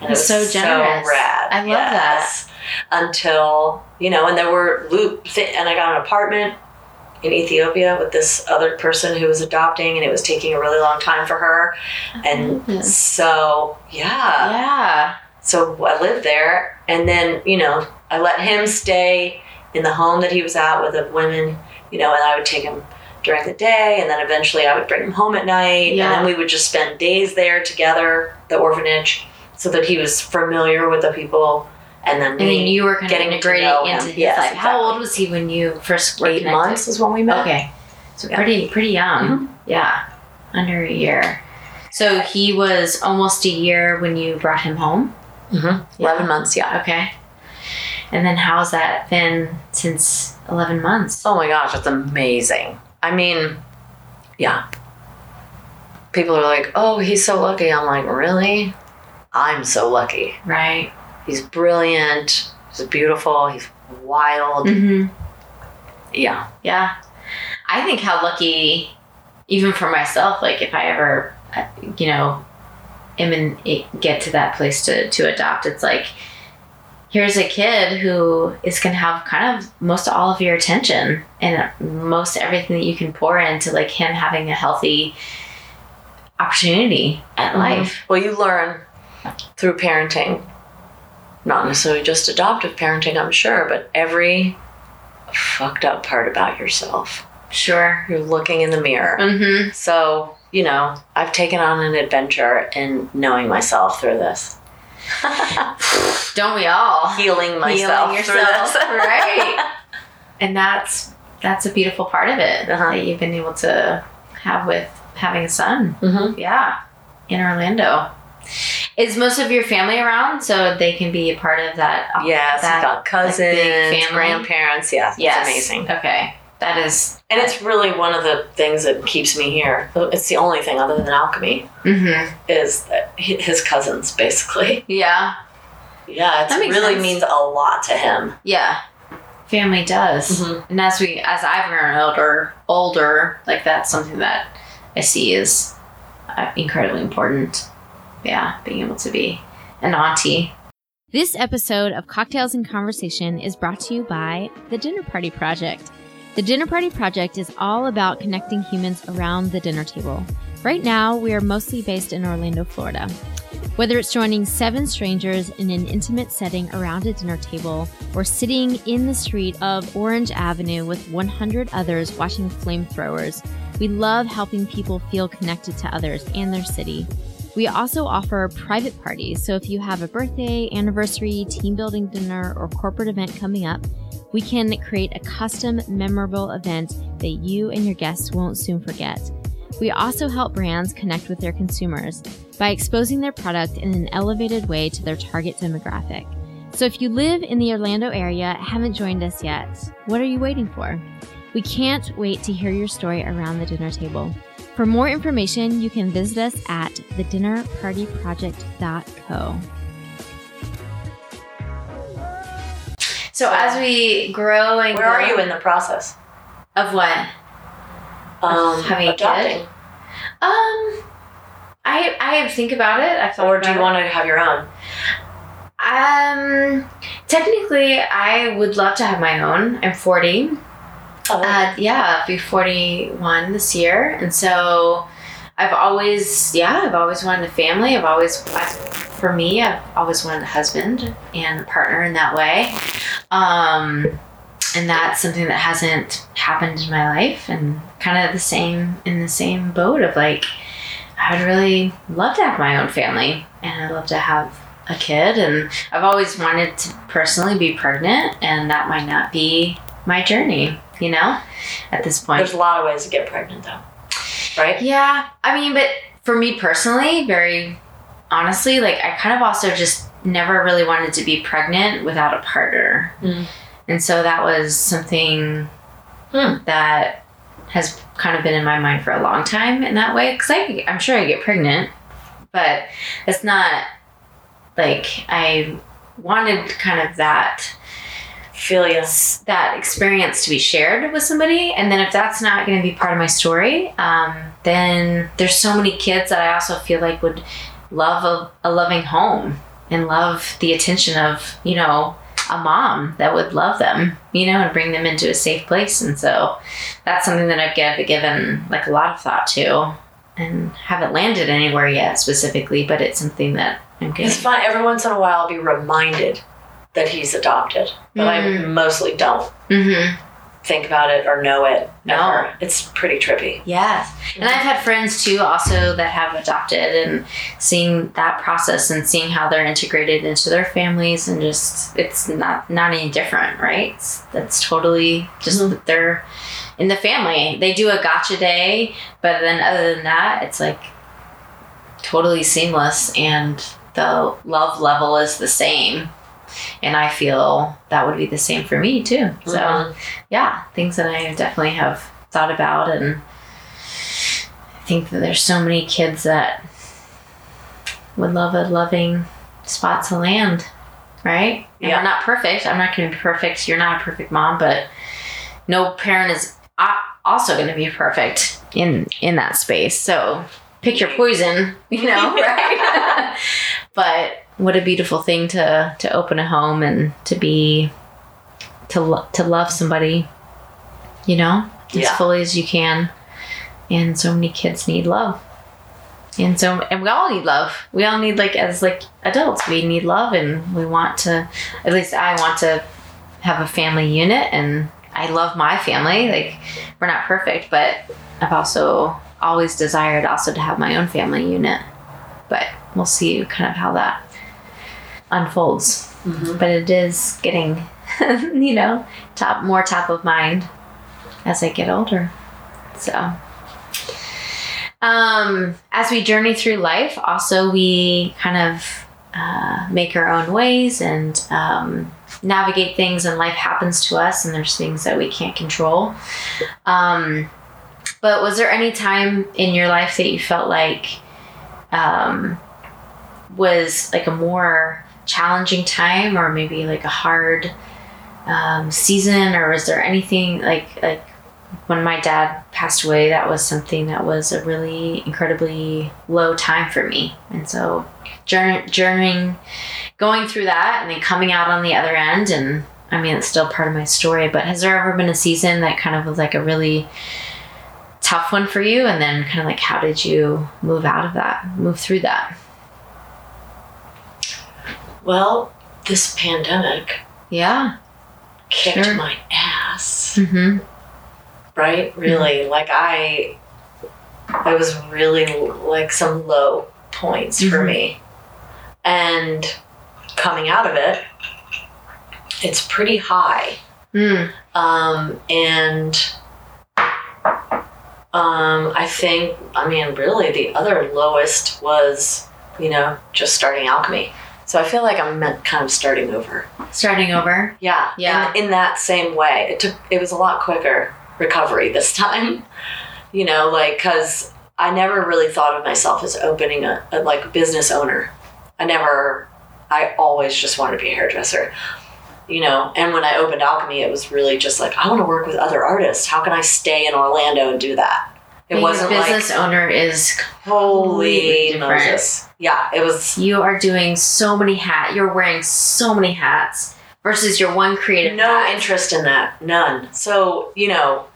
And That's so generous. rad. I love that. Until, you know, and there were loop, and I got an apartment in Ethiopia with this other person who was adopting, and it was taking a really long time for her. Oh, and Yes. so, yeah. yeah. So I lived there, and then you know I let him stay in the home that he was at with the women, you know, and I would take him during the day, and then eventually I would bring him home at night, Yeah. and then we would just spend days there together, the orphanage, so that he was familiar with the people, and then And then you were kind of getting integrating know into him. his Yes, life. How old was he when you first were eight connected? months is when we met. Okay. So Yeah. pretty pretty young. Mhm. Yeah. Under a year. So he was almost a year when you brought him home. Mm-hmm. Yeah. Eleven months, yeah. Okay. And then how's that been since 11 months? Oh my gosh, it's amazing. I mean, yeah. People are like, "Oh, he's so lucky." I'm like, "Really? I'm so lucky." Right. He's brilliant. He's beautiful. He's wild. Mm-hmm. Yeah. Yeah. I think how lucky, even for myself, like if I ever, uh, you know, am in, get to that place to, to adopt, it's like, here's a kid who is going to have kind of most all of your attention and most everything that you can pour into like him having a healthy opportunity at life. Well, you learn through parenting, not necessarily just adoptive parenting, I'm sure, but every fucked up part about yourself. Sure. You're looking in the mirror. Mm-hmm. So, you know, I've taken on an adventure in knowing myself through this. Don't we all? Healing myself. Healing yourself, this. right? and that's that's a beautiful part of it Uh-huh. that you've been able to have with having a son. hmm Yeah, in Orlando. Is most of your family around so they can be a part of that? Yes, that, you've got cousins, family? grandparents. Yeah, it's yes, amazing. Okay, that is. And it's really one of the things that keeps me here. It's the only thing other than alchemy hmm is that his cousins, basically. Yeah, Yeah, it really sense. means a lot to him. yeah. Family does, Mhm. and as we as I've grown older, older, like that's something that I see is uh, incredibly important. Yeah, being able to be an auntie. This episode of Cocktails and Conversation is brought to you by the Dinner Party Project. The Dinner Party Project is all about connecting humans around the dinner table. Right now, we are mostly based in Orlando, Florida. Whether it's joining seven strangers in an intimate setting around a dinner table or sitting in the street of Orange Avenue with 100 others watching flamethrowers, we love helping people feel connected to others and their city. We also offer private parties, so if you have a birthday, anniversary, team building dinner, or corporate event coming up, we can create a custom, memorable event that you and your guests won't soon forget. We also help brands connect with their consumers by exposing their product in an elevated way to their target demographic. So if you live in the Orlando area, haven't joined us yet, what are you waiting for? We can't wait to hear your story around the dinner table. For more information, you can visit us at thedinnerpartyproject.co. So as we grow and Where are you in the process? of what? Um, having a adopting. kid? Um, I I think about it. I've thought Or do you want to have your own? Um, technically, I would love to have my own. I'm 40. Oh, Uh, yeah, I'll be 41 this year, and so I've always, yeah, I've always wanted a family. I've always, I, for me, I've always wanted a husband and a partner in that way. Um, and that's something that hasn't happened in my life, and kind of the same in the same boat of like, I would really love to have my own family, and I'd love to have a kid, and I've always wanted to personally be pregnant, and that might not be my journey, you know, at this point. There's a lot of ways to get pregnant, though. Right? Yeah, I mean, but for me personally, very honestly, like I kind of also just never really wanted to be pregnant without a partner. Mm. And so that was something Hmm. that has kind of been in my mind for a long time in that way. Because I, I'm sure I get pregnant, but it's not like I wanted kind of that Feel you. that experience to be shared with somebody and then if that's not going to be part of my story um, then there's so many kids that i also feel like would love a, a loving home and love the attention of, you know, a mom that would love them, you know, and bring them into a safe place. And so that's something that I've give, given like a lot of thought to and haven't landed anywhere yet specifically, but it's something that I'm getting. It's fun. Every once in a while, I'll be reminded that he's adopted, but I Mm. mostly don't Mm-hmm. think about it or know it. No. ever. It's pretty trippy. Yes. And I've had friends too also that have adopted and seeing that process and seeing how they're integrated into their families and just it's not not any different, right? It's, that's totally just Mhm. that they're in the family. They do a gotcha day, but then other than that, it's like totally seamless and the love level is the same. And I feel that would be the same for me too. So Mhm. yeah, things that I definitely have thought about, and I think that there's so many kids that would love a loving spot to land, right? And Yeah. we're not perfect. I'm not going to be perfect. You're not a perfect mom, but no parent is also going to be perfect in in that space. So pick your poison, you know, right? but what a beautiful thing to to open a home and to be to lo- to love somebody, you know, as Yeah. fully as you can. And so many kids need love. And so and we all need love. We all need like as like adults, we need love and we want to at least I want to have a family unit and I love my family. Like we're not perfect, but I've also always desired also to have my own family unit. But we'll see kind of how that unfolds. Mhm. but it is getting you know top more top of mind as i get older. So um as we journey through life also we kind of uh, make our own ways and um, navigate things and life happens to us and there's things that we can't control. Um, but was there any time in your life that you felt like um, was like a more challenging time or maybe like a hard um, season or was there anything like like when my dad passed away that was something that was a really incredibly low time for me. And so journey, journeying going through that and then coming out on the other end and i mean it's still part of my story but has there ever been a season that kind of was like a really tough one for you? And then kind of like how did you move out of that move through that Well, this pandemic yeah kicked Sure. my ass. mm-hmm right really like i it was really like some low points for Mhm. me and coming out of it it's pretty high mm. um, and um, i think i mean really the other lowest was you know just starting alchemy so i feel like i'm meant kind of starting over starting over yeah. Yeah. In, in that same way. It took it was a lot quicker recovery this time. You know, like cuz I never really thought of myself as opening a, a like business owner. I never I always just wanted to be a hairdresser. You know, and when I opened Alchemy, it was really just like I want to work with other artists. How can I stay in Orlando and do that? It Being wasn't a business like owner is holy different. Moses. Yeah, it was you are doing so many hat you're wearing so many hats versus your one creative no hat. interest in that none so you know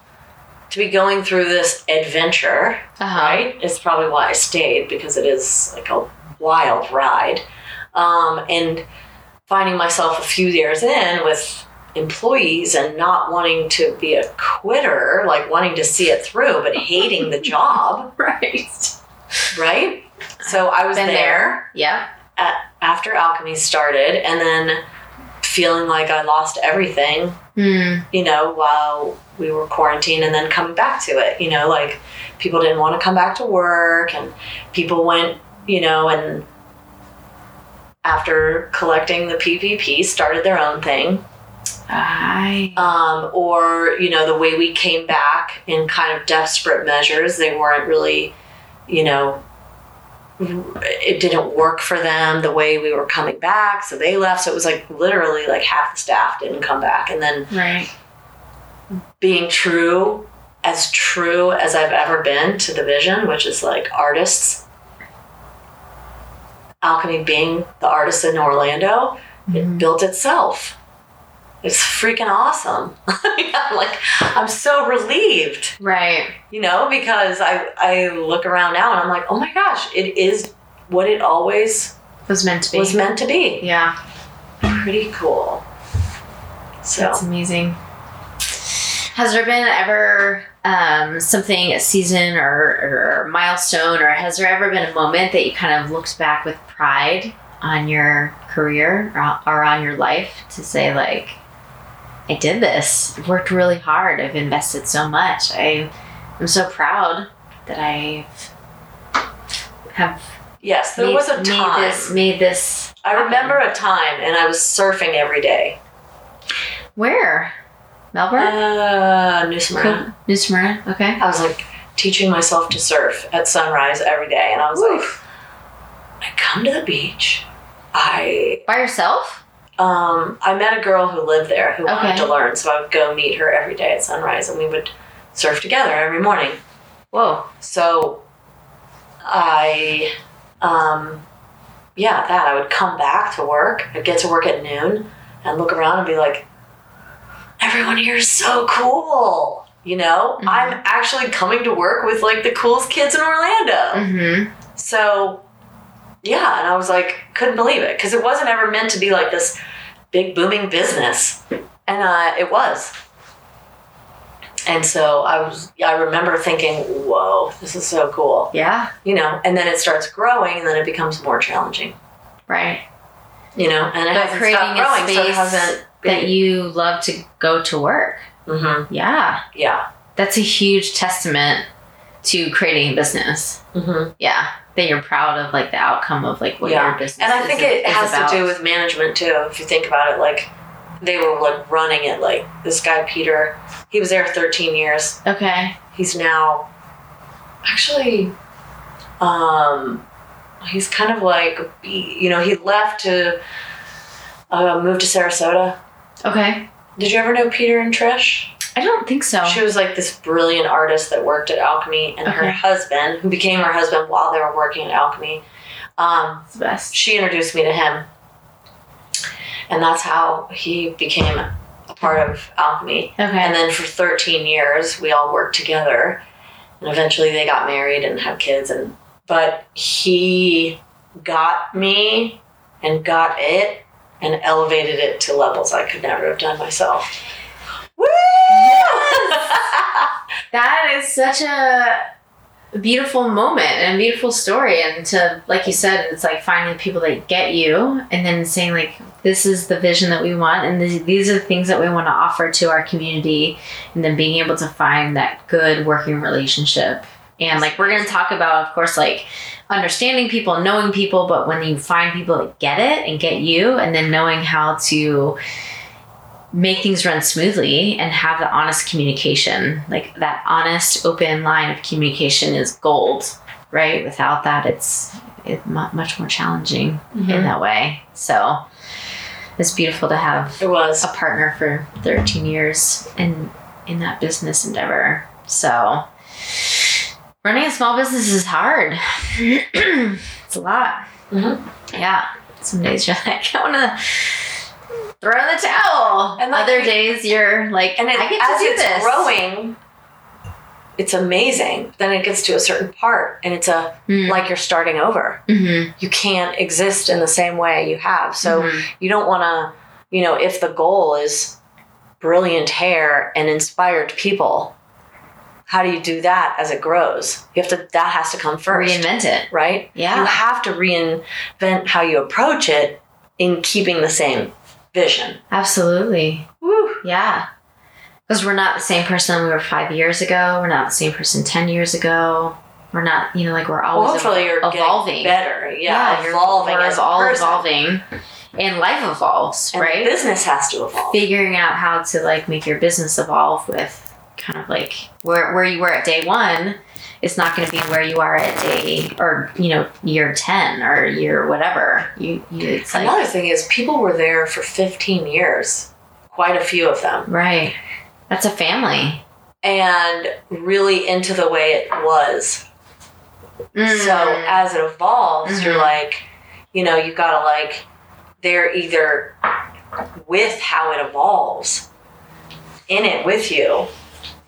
to be going through this adventure uh-huh. right it's probably why i stayed because it is like a wild ride um, and finding myself a few years in with employees and not wanting to be a quitter like wanting to see it through but hating the job right right so i was been there there yeah at, after alchemy started and then feeling like i lost everything mm. you know, while we were quarantined and then coming back to it. You know, like people didn't want to come back to work and people went, you know, and after collecting the PPP started their own thing. I Um, or, you know, the way we came back in kind of desperate measures, they weren't really, you know, it didn't work for them the way we were coming back. So they left. So it was like literally like half the staff didn't come back. And then right being true as true as I've ever been to the vision, which is like artists. Alchemy being the artist in Orlando, it Mhm. built itself. It's freaking awesome. I'm like, I'm so relieved, Right. you know, because I, I look around now and I'm like, oh my gosh, it is what it always Was meant to be. was meant to be. yeah. Pretty cool. So, That's amazing. Has there been ever um, something, a season or, or milestone, or has there ever been a moment that you kind of looked back with pride on your career or, or on your life to say, like, I did this, I've worked really hard, I've invested so much, I, I'm so proud that I have yes, there made, was a made time. this, made this. I remember a time and I was surfing every day. Where? Melbourne? Uh, New Smyrna. New Smyrna. Okay. I was like teaching myself to surf at sunrise every day, and I was like, I come to the beach. I By yourself? Um I met a girl who lived there who wanted to learn, so I would go meet her every day at sunrise, and we would surf together every morning. Whoa. So I um yeah, that I would come back to work. I'd get to work at noon and look around and be like, everyone here is so cool. You know, Mhm. I'm actually coming to work with like the coolest kids in Orlando. Mm-hmm. So, yeah, and I was like, couldn't believe it because it wasn't ever meant to be like this big booming business, and uh, it was. And so I was, I remember thinking, whoa, this is so cool, Yeah. you know. And then it starts growing, and then it becomes more challenging, Right. you know. And it But hasn't creating stopped a growing, so hasn't. That you love to go to work. hmm Yeah. Yeah. That's a huge testament to creating a business. hmm Yeah. That you're proud of like the outcome of like what Yeah. your business And I is- think it is has about. to do with management too. If you think about it, like they were like running it. Like this guy Peter, he was there 13 years. Okay. He's now actually, um, he's kind of like you know he left to uh, move to Sarasota. Okay. Did you ever know Peter and Trish? I don't think so. She was like this brilliant artist that worked at Alchemy, and her husband, who became her husband while they were working at Alchemy, um, the best. she introduced me to him. And that's how he became a part of Alchemy. Okay. And then for 13 years, we all worked together. And eventually they got married and had kids. And But he got me and got it and elevated it to levels I could never have done myself. Woo! That is such a beautiful moment and a beautiful story. And to, like you said, it's like finding people that get you and then saying, like, this is the vision that we want, and these, these are the things that we want to offer to our community, and then being able to find that good working relationship. And, like, we're going to talk about, of course, like, understanding people, knowing people, but when you find people that get it and get you, and then knowing how to make things run smoothly and have the honest communication like that honest open line of communication is gold right without that it's it much more challenging in Mhm. that way so it's beautiful to have It was. a partner for 13 years in in that business endeavor so running a small business is hard it's a lot Mhm. yeah some days you're like i want to throw in the towel And, like, other days you're like And it, i get as to do it's this growing, it's amazing. Then it gets to a certain part and it's a Mm. like you're starting over. Mhm. You can't exist in the same way you have. So Mhm. you don't want to, you know, if the goal is brilliant hair and inspired people, how do you do that as it grows? You have to, that has to come first, reinvent it right? Yeah. You have to reinvent how you approach it in keeping the same vision. absolutely Woo. Yeah. Because we're not the same person we were five years ago. We're not the same person 10 years ago. We're not, you know, like we're Well, always hopefully ev- you're evolving. better. Yeah, you're- evolving We're as all person. evolving. And life evolves, And right? business has to evolve. Figuring out how to like make your business evolve with kind of like where, where you were at day one is not going to be where you are at day or, you know, year 10 or year whatever. You, you, it's like, Another thing is people were there for 15 years, quite a few of them, right. That's a family. and really into the way it was. So Mm. as it evolves, you're Mhm. like, you know, you gotta like, they're either with how it evolves in it with you.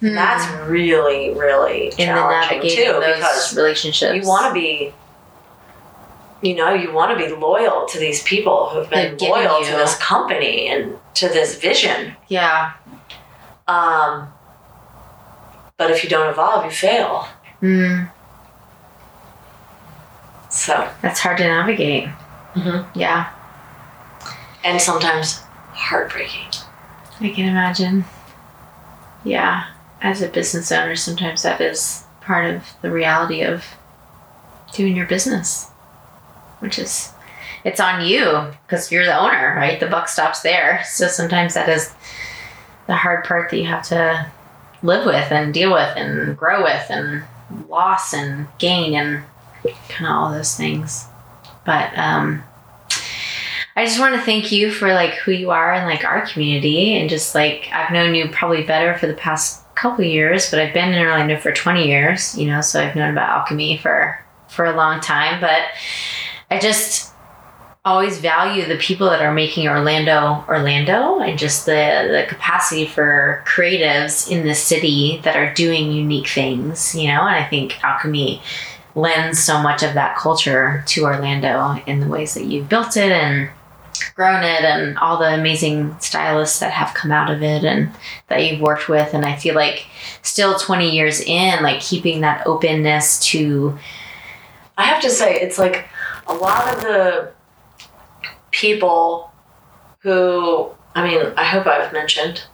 Hmm. That's really, really in the challenging navigating too those because relationships. you want to be you know you want to be loyal to these people who've been They've loyal to this company and to this vision yeah. um, but if you don't evolve you fail Hmm. so That's hard to navigate. Mhm. Yeah, and sometimes heartbreaking I can imagine. Yeah, as a business owner, sometimes that is part of the reality of doing your business, which is it's on you because you're the owner, right? The buck stops there. So sometimes that is the hard part that you have to live with and deal with and grow with and loss and gain and kind of all those things. But um I just want to thank you for like who you are and like our community and just like I've known you probably better for the past couple years, but I've been in Orlando for 20 years, you know, so I've known about alchemy for for a long time, but I just always value the people that are making Orlando Orlando and just the the capacity for creatives in the city that are doing unique things, you know, and I think alchemy lends so much of that culture to Orlando in the ways that you've built it and grown it and all the amazing stylists that have come out of it and that you've worked with. And I feel like still 20 years in like keeping that openness to i have to say it's like a lot of the people who i mean i hope i've mentioned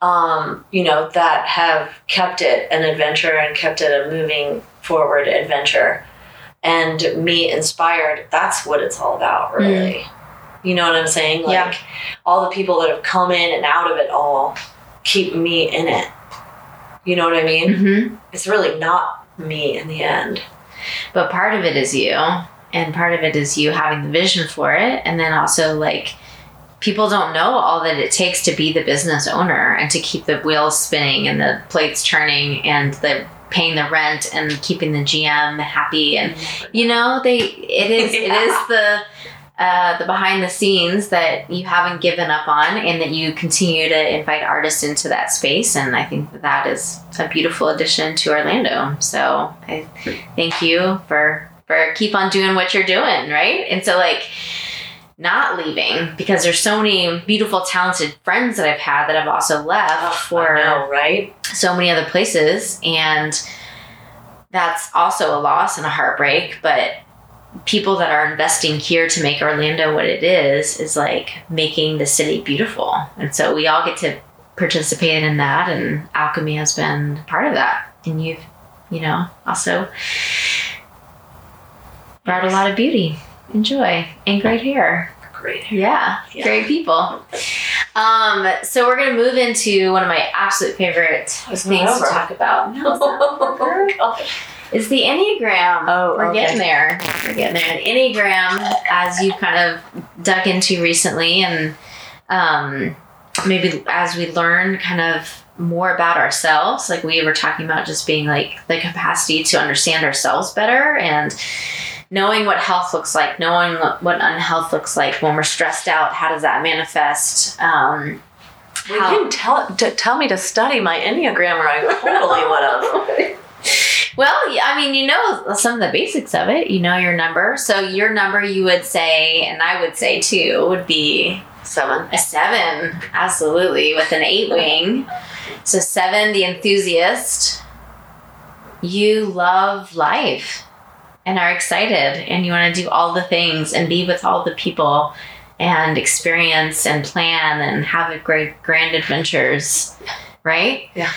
um, you know that have kept it an adventure and kept it a moving forward adventure and me inspired that's what it's all about really you know what i'm saying like Yeah. all the people that have come in and out of it all keep me in it you know what i mean Mhm. it's really not me in the end but part of it is you and part of it is you having the vision for it and then also like people don't know all that it takes to be the business owner and to keep the wheels spinning and the plates turning and the paying the rent and keeping the gm happy and you know they it is it Yeah. is the uh, the behind the scenes that you haven't given up on and that you continue to invite artists into that space. And i think that that is a beautiful addition to orlando. So i thank you for for keep on doing what you're doing right? And so like not leaving because there's so many beautiful talented friends that i've had that have also left for know, right? so many other places. And that's also a loss and a heartbreak but people that are investing here to make orlando what it is is like making the city beautiful. And so we all get to participate in that and alchemy has been part of that. And you've you know also brought a lot of beauty and joy and great hair. Great yeah, Yeah. great people. Um, so we're gonna move into one of my absolute favorite things not to talk about. No, it's not over. gosh. Is the Enneagram. Oh, we're okay. getting there. We're getting there. An Enneagram, as you kind of dug into recently, and um, maybe as we learn kind of more about ourselves, like we were talking about just being like the capacity to understand ourselves better and knowing what health looks like, knowing what unhealth looks like when we're stressed out, how does that manifest? Um, Well, how- you didn't tell, to tell me to study my Enneagram or I totally would have. Well, yeah, I mean, you know some of the basics of it. You know your number. So your number, you would say, and I would say too, would be Seven. a seven. Absolutely, with an eight wing. So seven, the enthusiast. You love life and are excited, and you want to do all the things and be with all the people and experience and plan and have a great grand adventures, right? Yeah.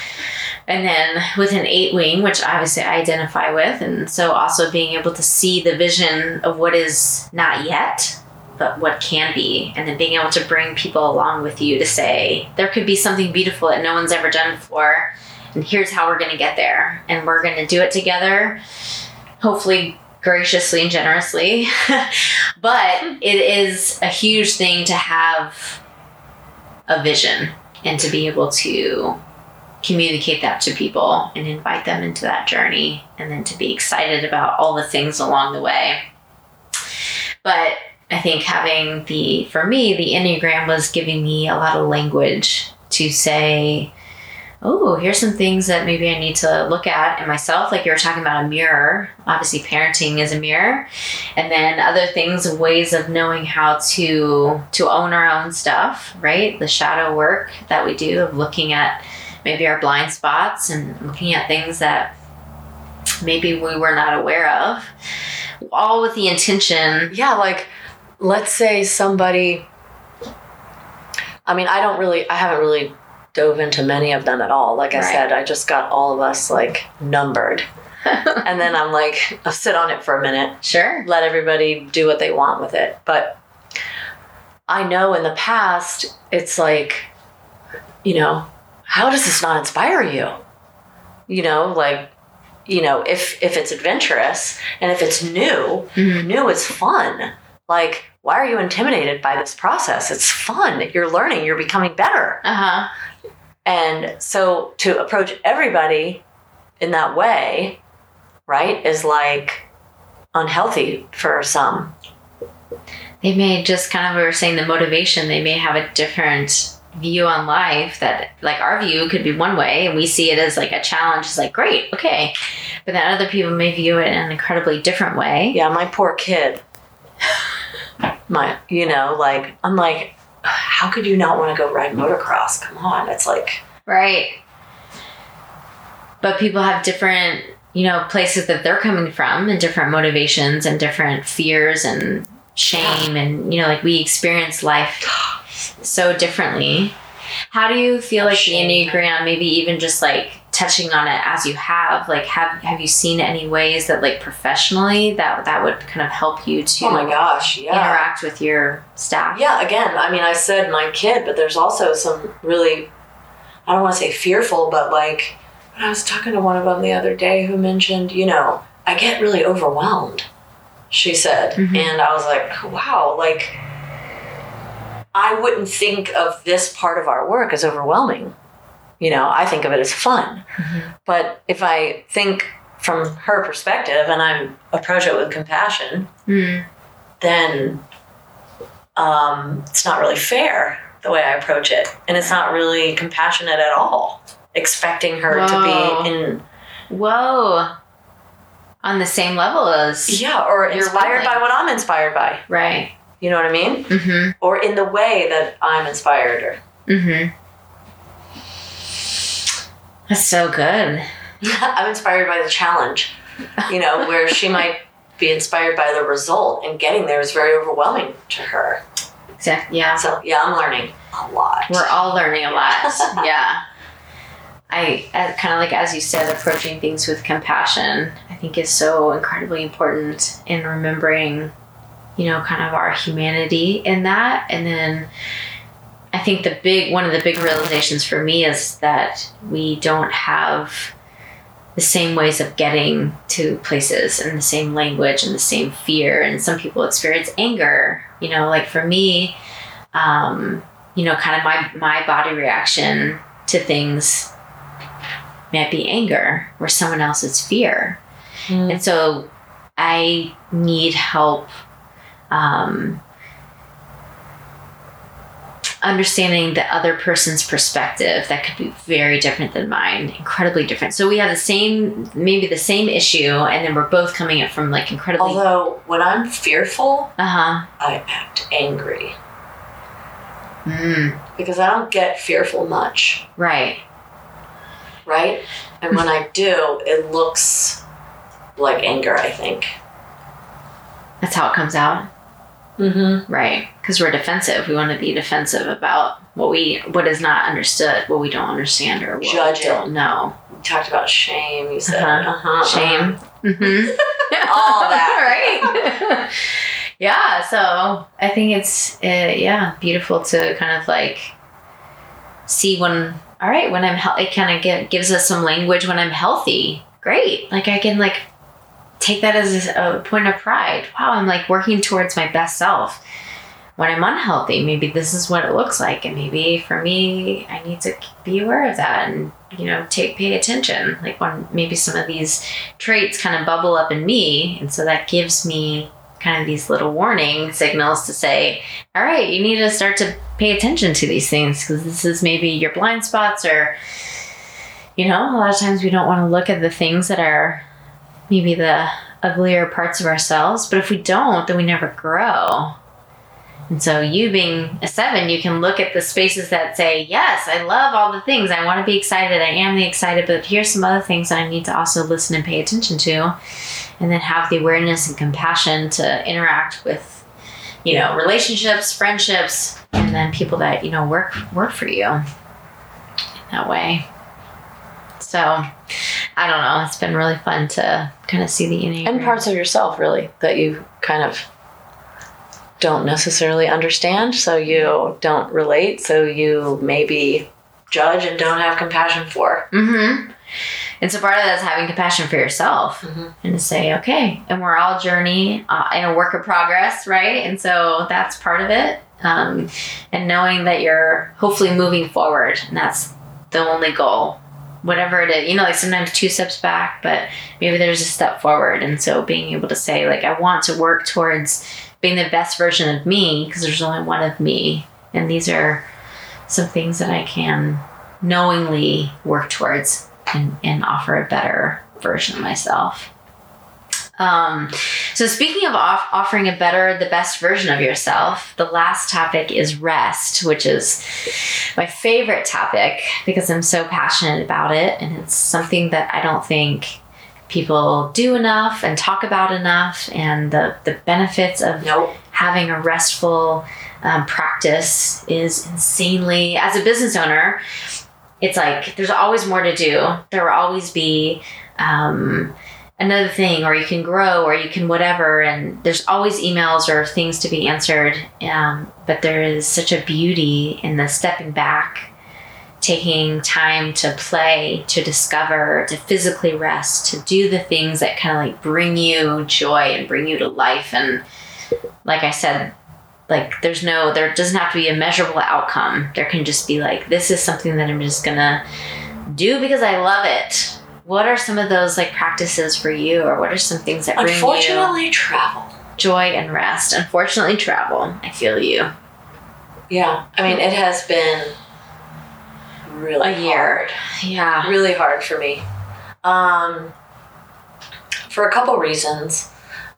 And then with an eight wing, which obviously I identify with, and so also being able to see the vision of what is not yet, but what can be, and then being able to bring people along with you to say, there could be something beautiful that no one's ever done before, and here's how we're going to get there, and we're going to do it together, hopefully graciously and generously. but it is a huge thing to have a vision and to be able to communicate that to people and invite them into that journey and then to be excited about all the things along the way. But I think having the, for me, the Enneagram was giving me a lot of language to say, oh, here's some things that maybe I need to look at in myself. Like you were talking about a mirror. Obviously, parenting is a mirror, and then other things, ways of knowing how to to own our own stuff. Right, the shadow work that we do of looking at maybe our blind spots and looking at things that maybe we were not aware of, all with the intention. Yeah, like let's say somebody. I mean, I don't really, I haven't really dove into many of them at all. Like I Right. said, I just got all of us like numbered. and then I'm like, I'll sit on it for a minute, Sure. let everybody do what they want with it. But I know in the past, it's like, you know, how does this not inspire you? You know, like, you know, if if it's adventurous and if it's new, Mhm. new is fun. Like, why are you intimidated by this process? It's fun. You're learning, you're becoming better. Uh huh. And so to approach everybody in that way, right, is like unhealthy for some. they may just kind of we were saying the motivation they may have a different view on life that like our view could be one way and we see it as like a challenge it's like great okay but then other people may view it in an incredibly different way Yeah, my poor kid. My, you know, like, I'm like, how could you not want to go ride hmm. motocross? Come on. It's like, right but people have different you know places that they're coming from and different motivations and different fears and shame and you know like we experience life so differently how do you feel like the Shame. enneagram maybe even just like touching on it as you have like have have you seen any ways that like professionally that that would kind of help you to oh my gosh, yeah. interact with your staff Yeah, again, I mean, I said my kid, but there's also some really, I don't want to say fearful, but like, I was talking to one of them the other day who mentioned, you know, I get really overwhelmed, she said. Mhm. And I was like, wow, like, I wouldn't think of this part of our work as overwhelming. You know, I think of it as fun. Mhm. But if I think from her perspective and I approach it with compassion, Mm. then um, it's not really fair the way I approach it. And it's not really compassionate at all, expecting her Whoa. to be in, whoa on the same level as yeah, or You're inspired by what I'm inspired by. right You know what I mean? mm-hmm Or in the way that I'm inspired. Or mm-hmm that's so good I'm inspired by the challenge, you know, where she might be inspired by the result, and getting there is very overwhelming to her. exactly yeah So, yeah, I'm learning a lot. We're all learning a lot. yeah. I kind of like as you said, approaching things with compassion. I think is so incredibly important in remembering, you know, kind of our humanity in that, and then. I think the big one of the big realizations for me is that we don't have the same ways of getting to places and the same language and the same fear and some people experience anger you know like for me um, you know, kind of my my body reaction to things might be anger, where someone else is fear, Mm. and so I need help um, understanding the other person's perspective that could be very different than mine, incredibly different. So we have the same, maybe the same issue, and then we're both coming at from like incredibly. Although, when I'm fearful, Uh huh. I act angry Mm, because I don't get fearful much, right. right? And when I do, it looks like anger, I think. That's how it comes out. Mm-hmm. Right, because we're defensive. We want to be defensive about what we what is not understood, what we don't understand, or what Judge we don't know. You talked about shame. You said, Uh-huh. uh-huh, Shame. Mm-hmm. All that. right? yeah. So I think it's uh, yeah beautiful to kind of like see when all right when I'm hel- it kind of get, gives us some language when I'm healthy. Great, like I can like take that as a point of pride. Wow, I'm like working towards my best self. When I'm unhealthy, maybe this is what it looks like, and maybe for me, I need to be aware of that and you know take pay attention. Like when maybe some of these traits kind of bubble up in me, and so that gives me kind of these little warning signals to say, all right, you need to start to pay attention to these things because this is maybe your blind spots or, you know, a lot of times we don't want to look at the things that are maybe the uglier parts of ourselves. But if we don't, then we never grow. And so, you being a seven, you can look at the spaces that say, Yes, I love all the things. I want to be excited. I am the excited, but here's some other things that I need to also listen and pay attention to. And then have the awareness and compassion to interact with, you know, relationships, friendships, and then people that, you know, work work for you in that way. So I don't know. It's been really fun to kind of see the Enneagram. and parts of yourself really that you kind of don't necessarily understand so you don't relate so you maybe judge and don't have compassion for Mm-hmm. And so part of that is having compassion for yourself Mhm. and to say, okay, and we're all journey uh, in a work of progress, right? And so that's part of it. Um, and knowing that you're hopefully moving forward, and that's the only goal. Whatever it is, you know, like sometimes two steps back, but maybe there's a step forward. And so being able to say, like, I want to work towards being the best version of me because there's only one of me. And these are some things that I can knowingly work towards and, and offer a better version of myself. Um, so speaking of off- offering a better, the best version of yourself, the last topic is rest, which is my favorite topic because I'm so passionate about it, and it's something that I don't think people do enough and talk about enough, and the the benefits of nope. having a restful um, practice is insanely as a business owner it's like there's always more to do. There will always be um, another thing or you can grow or you can whatever and there's always emails or things to be answered um, but there is such a beauty in the stepping back taking time to play to discover to physically rest to do the things that kind of like bring you joy and bring you to life and like I said, like there's no there doesn't have to be a measurable outcome. There can just be like this is something that I'm just gonna do because I love it. What are some of those like practices for you, or what are some things that bring you unfortunately travel joy and rest? Unfortunately, travel. I feel you. yeah i mean it has been really A year. hard. Yeah. really hard for me um, for a couple reasons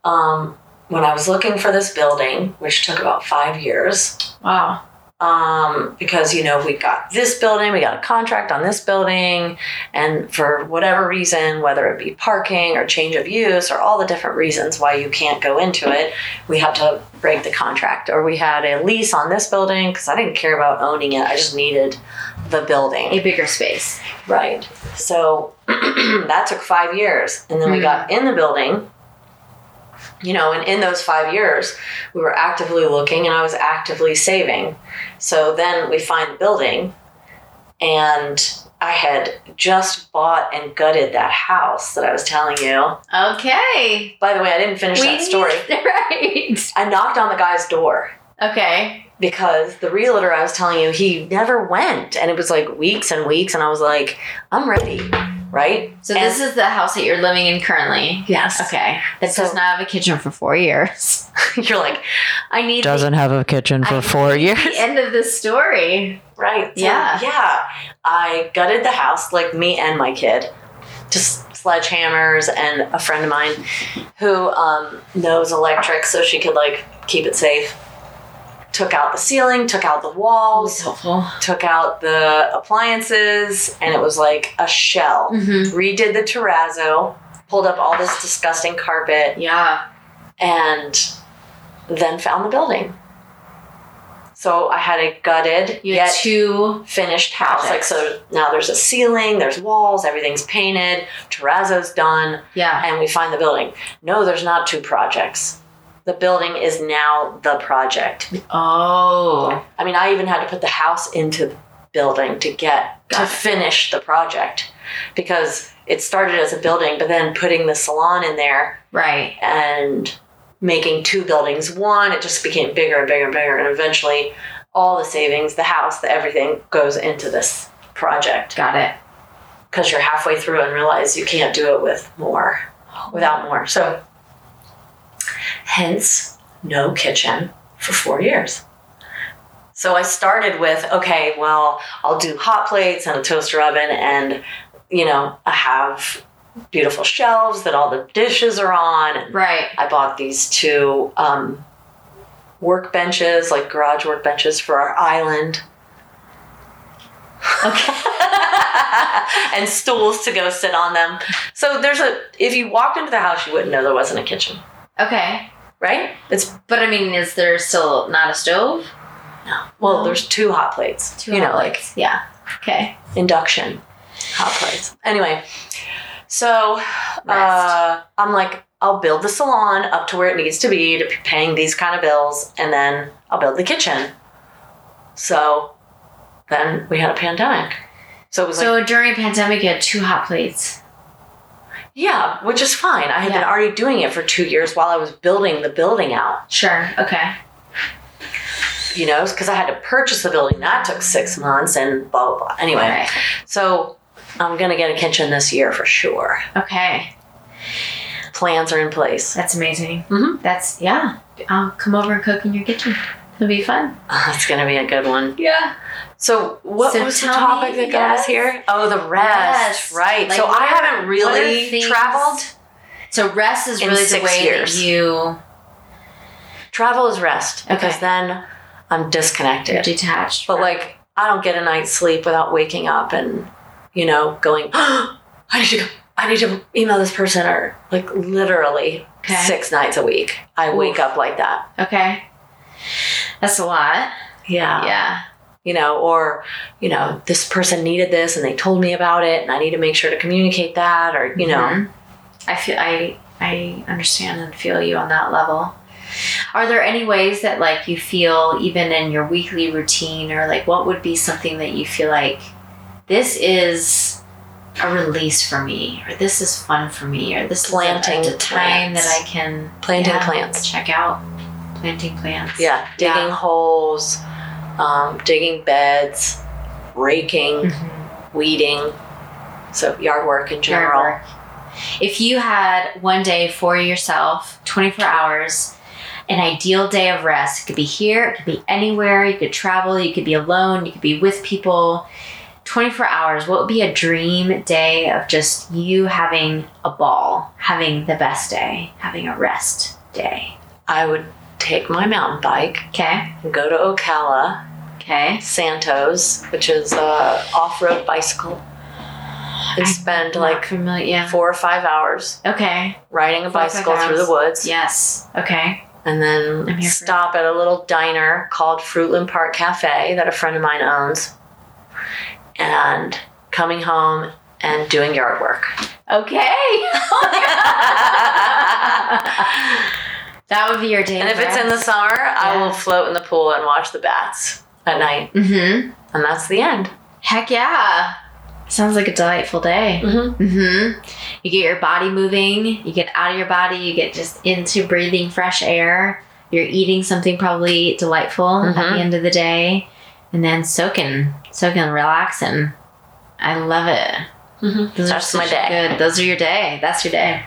um, when i was looking for this building which took about five years Wow. Um, because you know we got this building, we got a contract on this building, and for whatever reason, whether it be parking or change of use or all the different reasons why you can't go into it, we had to break the contract. Or we had a lease on this building because I didn't care about owning it; I just needed the building. A bigger space. Right. So that took five years. And then we Hmm. got in the building, you know, and in those five years, we were actively looking and I was actively saving. So then we find the building, and I had just bought and gutted that house that I was telling you. Okay. By the way, I didn't finish that story. right. I knocked on the guy's door Okay. because the realtor I was telling you, he never went. And it was like weeks and weeks. And I was like, I'm ready. Right? So And- this is the house that you're living in currently. Yes. Okay. That So- does not have a kitchen for four years. You're like, I need Doesn't have a kitchen for I four years. the end of the story. right. So, Yeah. yeah. I gutted the house, like me and my kid, just sledgehammers and a friend of mine who um, knows electric, so she could like keep it safe. Took out the ceiling, took out the walls, helpful. took out the appliances, and it was like a shell. Mm-hmm. Redid the terrazzo, pulled up all this disgusting carpet, Yeah. and then found the building. So I had a gutted You yet two. finished house. Like so now there's a ceiling, there's walls, everything's painted, terrazzo's done, Yeah. and we find the building. No, there's not two projects. The building is now the project. Oh. I mean, I even had to put the house into the building to get Got to it. finish the project because it started as a building, but then putting the salon in there Right. and making two buildings one, it just became bigger and bigger and bigger, and eventually all the savings, the house, the everything goes into this project Got it. because you're halfway through and realize you can't do it with more, without more. So Hence, no kitchen for four years. So I started with okay, well, I'll do hot plates and a toaster oven, and you know, I have beautiful shelves that all the dishes are on. And Right. I bought these two um, workbenches, like garage workbenches for our island. Okay. and stools to go sit on them. So there's a if you walked into the house you wouldn't know there wasn't a kitchen, Okay. right? It's But I mean, is there still not a stove? No. Well, No. there's two hot plates. Two you know, hot like yeah. Okay. induction hot plates. Anyway, so uh, I'm like, I'll build the salon up to where it needs to be to be paying these kind of bills, and then I'll build the kitchen. So then we had a pandemic. So it was like, So during a pandemic, you had two hot plates. Yeah, which is fine. I had been already doing it for two years while I was building the building out, Sure. Okay. you know, because I had to purchase the building. That took six months and blah, blah, blah. Anyway, Right. so I'm going to get a kitchen this year for sure. Okay. Plans are in place. That's amazing. Mhm. That's yeah. I'll come over and cook in your kitchen. It'll be fun. It's going to be a good one. Yeah. So what So was the topic that got us here? Oh, the rest. Yes. Right. Like, so I haven't really traveled. So rest is really the way years. that you Travel is rest because then I'm you're disconnected. detached. But from- like I don't get a night's sleep without waking up and you know going. I need to go. I need to email this person or like literally Okay. six nights a week. I wake up like that. okay, that's a lot. Yeah. yeah. You know, or you know, this person needed this and they told me about it, and I need to make sure to communicate that, or you know, Mhm. I feel I I understand and feel you on that level. Are there any ways that like you feel even in your weekly routine or like what would be something that you feel like this is a release for me or this is fun for me or this Planting is a, a time plants. that I can planting yeah, plants. check out planting plants. Yeah, digging Yeah. holes, um, digging beds, raking, Mhm. weeding. So yard work in general. work. If you had one day for yourself, 24 hours, an ideal day of rest, it could be here, it could be anywhere, you could travel, you could be alone, you could be with people. 24 hours, what would be a dream day of just you having a ball, having the best day, having a rest day? I would take my mountain bike Okay, go to Ocala, okay. Santos, which is a off-road bicycle, and spend like familiar, yeah. four or five hours Okay, riding a Four bicycle through the woods, yes, okay. and then stop at a little diner called Fruitland Park Cafe that a friend of mine owns, and coming home and doing yard work. Okay. that would be your day. And if it's in the summer, I will float in the pool and watch the bats at night. Mm-hmm. And that's the end. Heck yeah. Sounds like a delightful day. Mm-hmm. Mm-hmm. You get your body moving, you get out of your body, you get just into breathing fresh air. You're eating something probably delightful at Mhm. the end of the day. And then soaking, soaking, relaxing. I love it. Mm-hmm. Those are my day. Good. Those are your day. That's your day.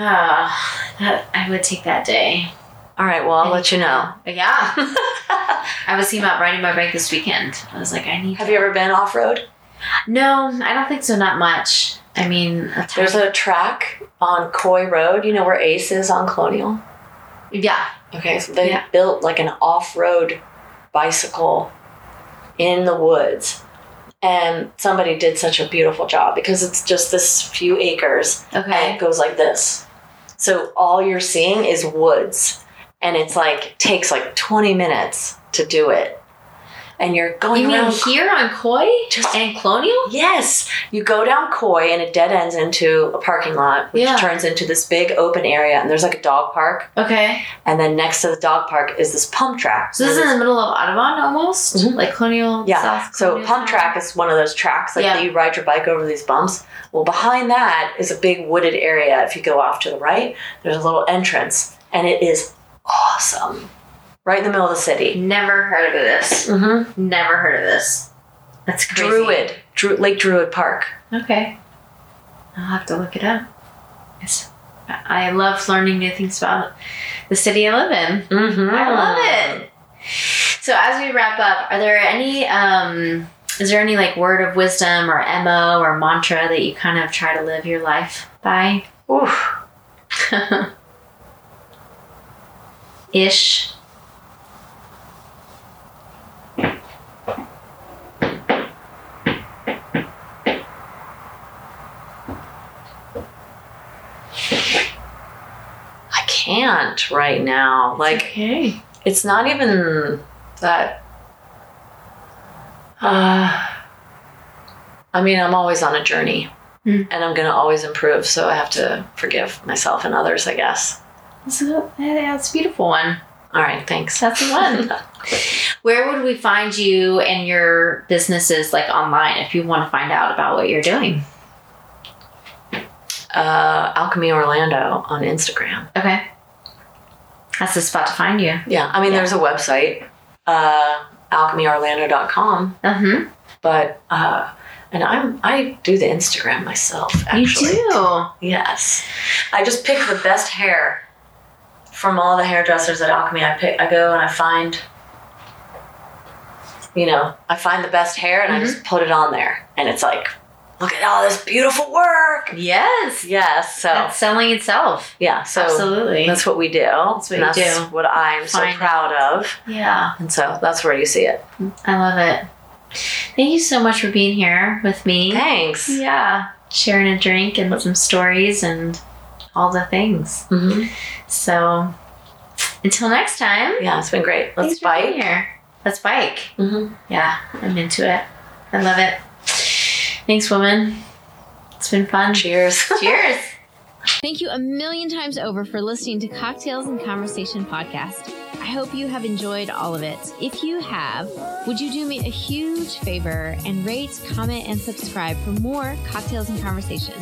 Ah, that I would take that day. All right, well, I'll let you know. Yeah. I was thinking about riding my bike this weekend. I was like, I need. Have to- you ever been off road? No, I don't think so. Not much. I mean, a There's a track on Coy Road. You know where Ace is on Colonial? yeah. Okay, so they Yeah. built like an off road bicycle in the woods. And somebody did such a beautiful job because it's just this few acres and Okay. it goes like this. So all you're seeing is woods. And it's like takes like 20 minutes to do it. And you're going You mean around here on Coy Just- and Colonial? Yes, you go down Coy and it dead ends into a parking lot, which Yeah. turns into this big open area, and there's like a dog park, Okay. and then next to the dog park is this pump track. So this is in the middle of Audubon almost, Mhm. like Colonial. yeah. South So Colonial pump track is one of those tracks like Yeah. that you ride your bike over these bumps. Well, behind that is a big wooded area. If you go off to the right, there's a little entrance, and it is awesome, right in the middle of the city. Never heard of this. Mm-hmm. Never heard of this. That's crazy. Druid, Dru- Lake Druid Park. Okay. I'll have to look it up. It's I love learning new things about the city I live in. Mm-hmm. I love it. So as we wrap up, are there any um is there any like word of wisdom or mo or mantra that you kind of try to live your life by? Oof. Ish. I can't right now. Like okay. it's not even that uh I mean, I'm always on a journey. Hmm. And I'm going to always improve, so I have to forgive myself and others, I guess. Yeah, that's a beautiful one. All right, thanks. That's the one. Where would we find you and your businesses like online if you want to find out about what you're doing? uh, Alchemy Orlando on Instagram. Okay. That's the spot to find you. Yeah, I mean, Yeah. there's a website, uh, alchemyorlando.com, Mm-hmm. but uh, and I'm I do the Instagram myself. Actually, You do. Yes, I just pick the best hair from all the hairdressers at Alchemy. I pick, I go and I find, you know, I find the best hair and I just put it on there, and it's like, look at all this beautiful work. Yes. Yes, so That's selling itself. yeah, so Absolutely. that's what we do. That's what and you that's do. what I'm so proud of, yeah. and so that's where you see it. I love it. Thank you so much for being here with me. Thanks. Yeah. Sharing a drink and some stories and all the things. hmm So until next time. Yeah, it's been great. Let's thanks for being bike. here. Let's bike. hmm Yeah, I'm into it. I love it. Thanks, woman. It's been fun. Cheers. Cheers. Thank you a million times over for listening to Cocktails and Conversation podcast. I hope you have enjoyed all of it. If you have, would you do me a huge favor and rate, comment, and subscribe for more Cocktails and Conversation?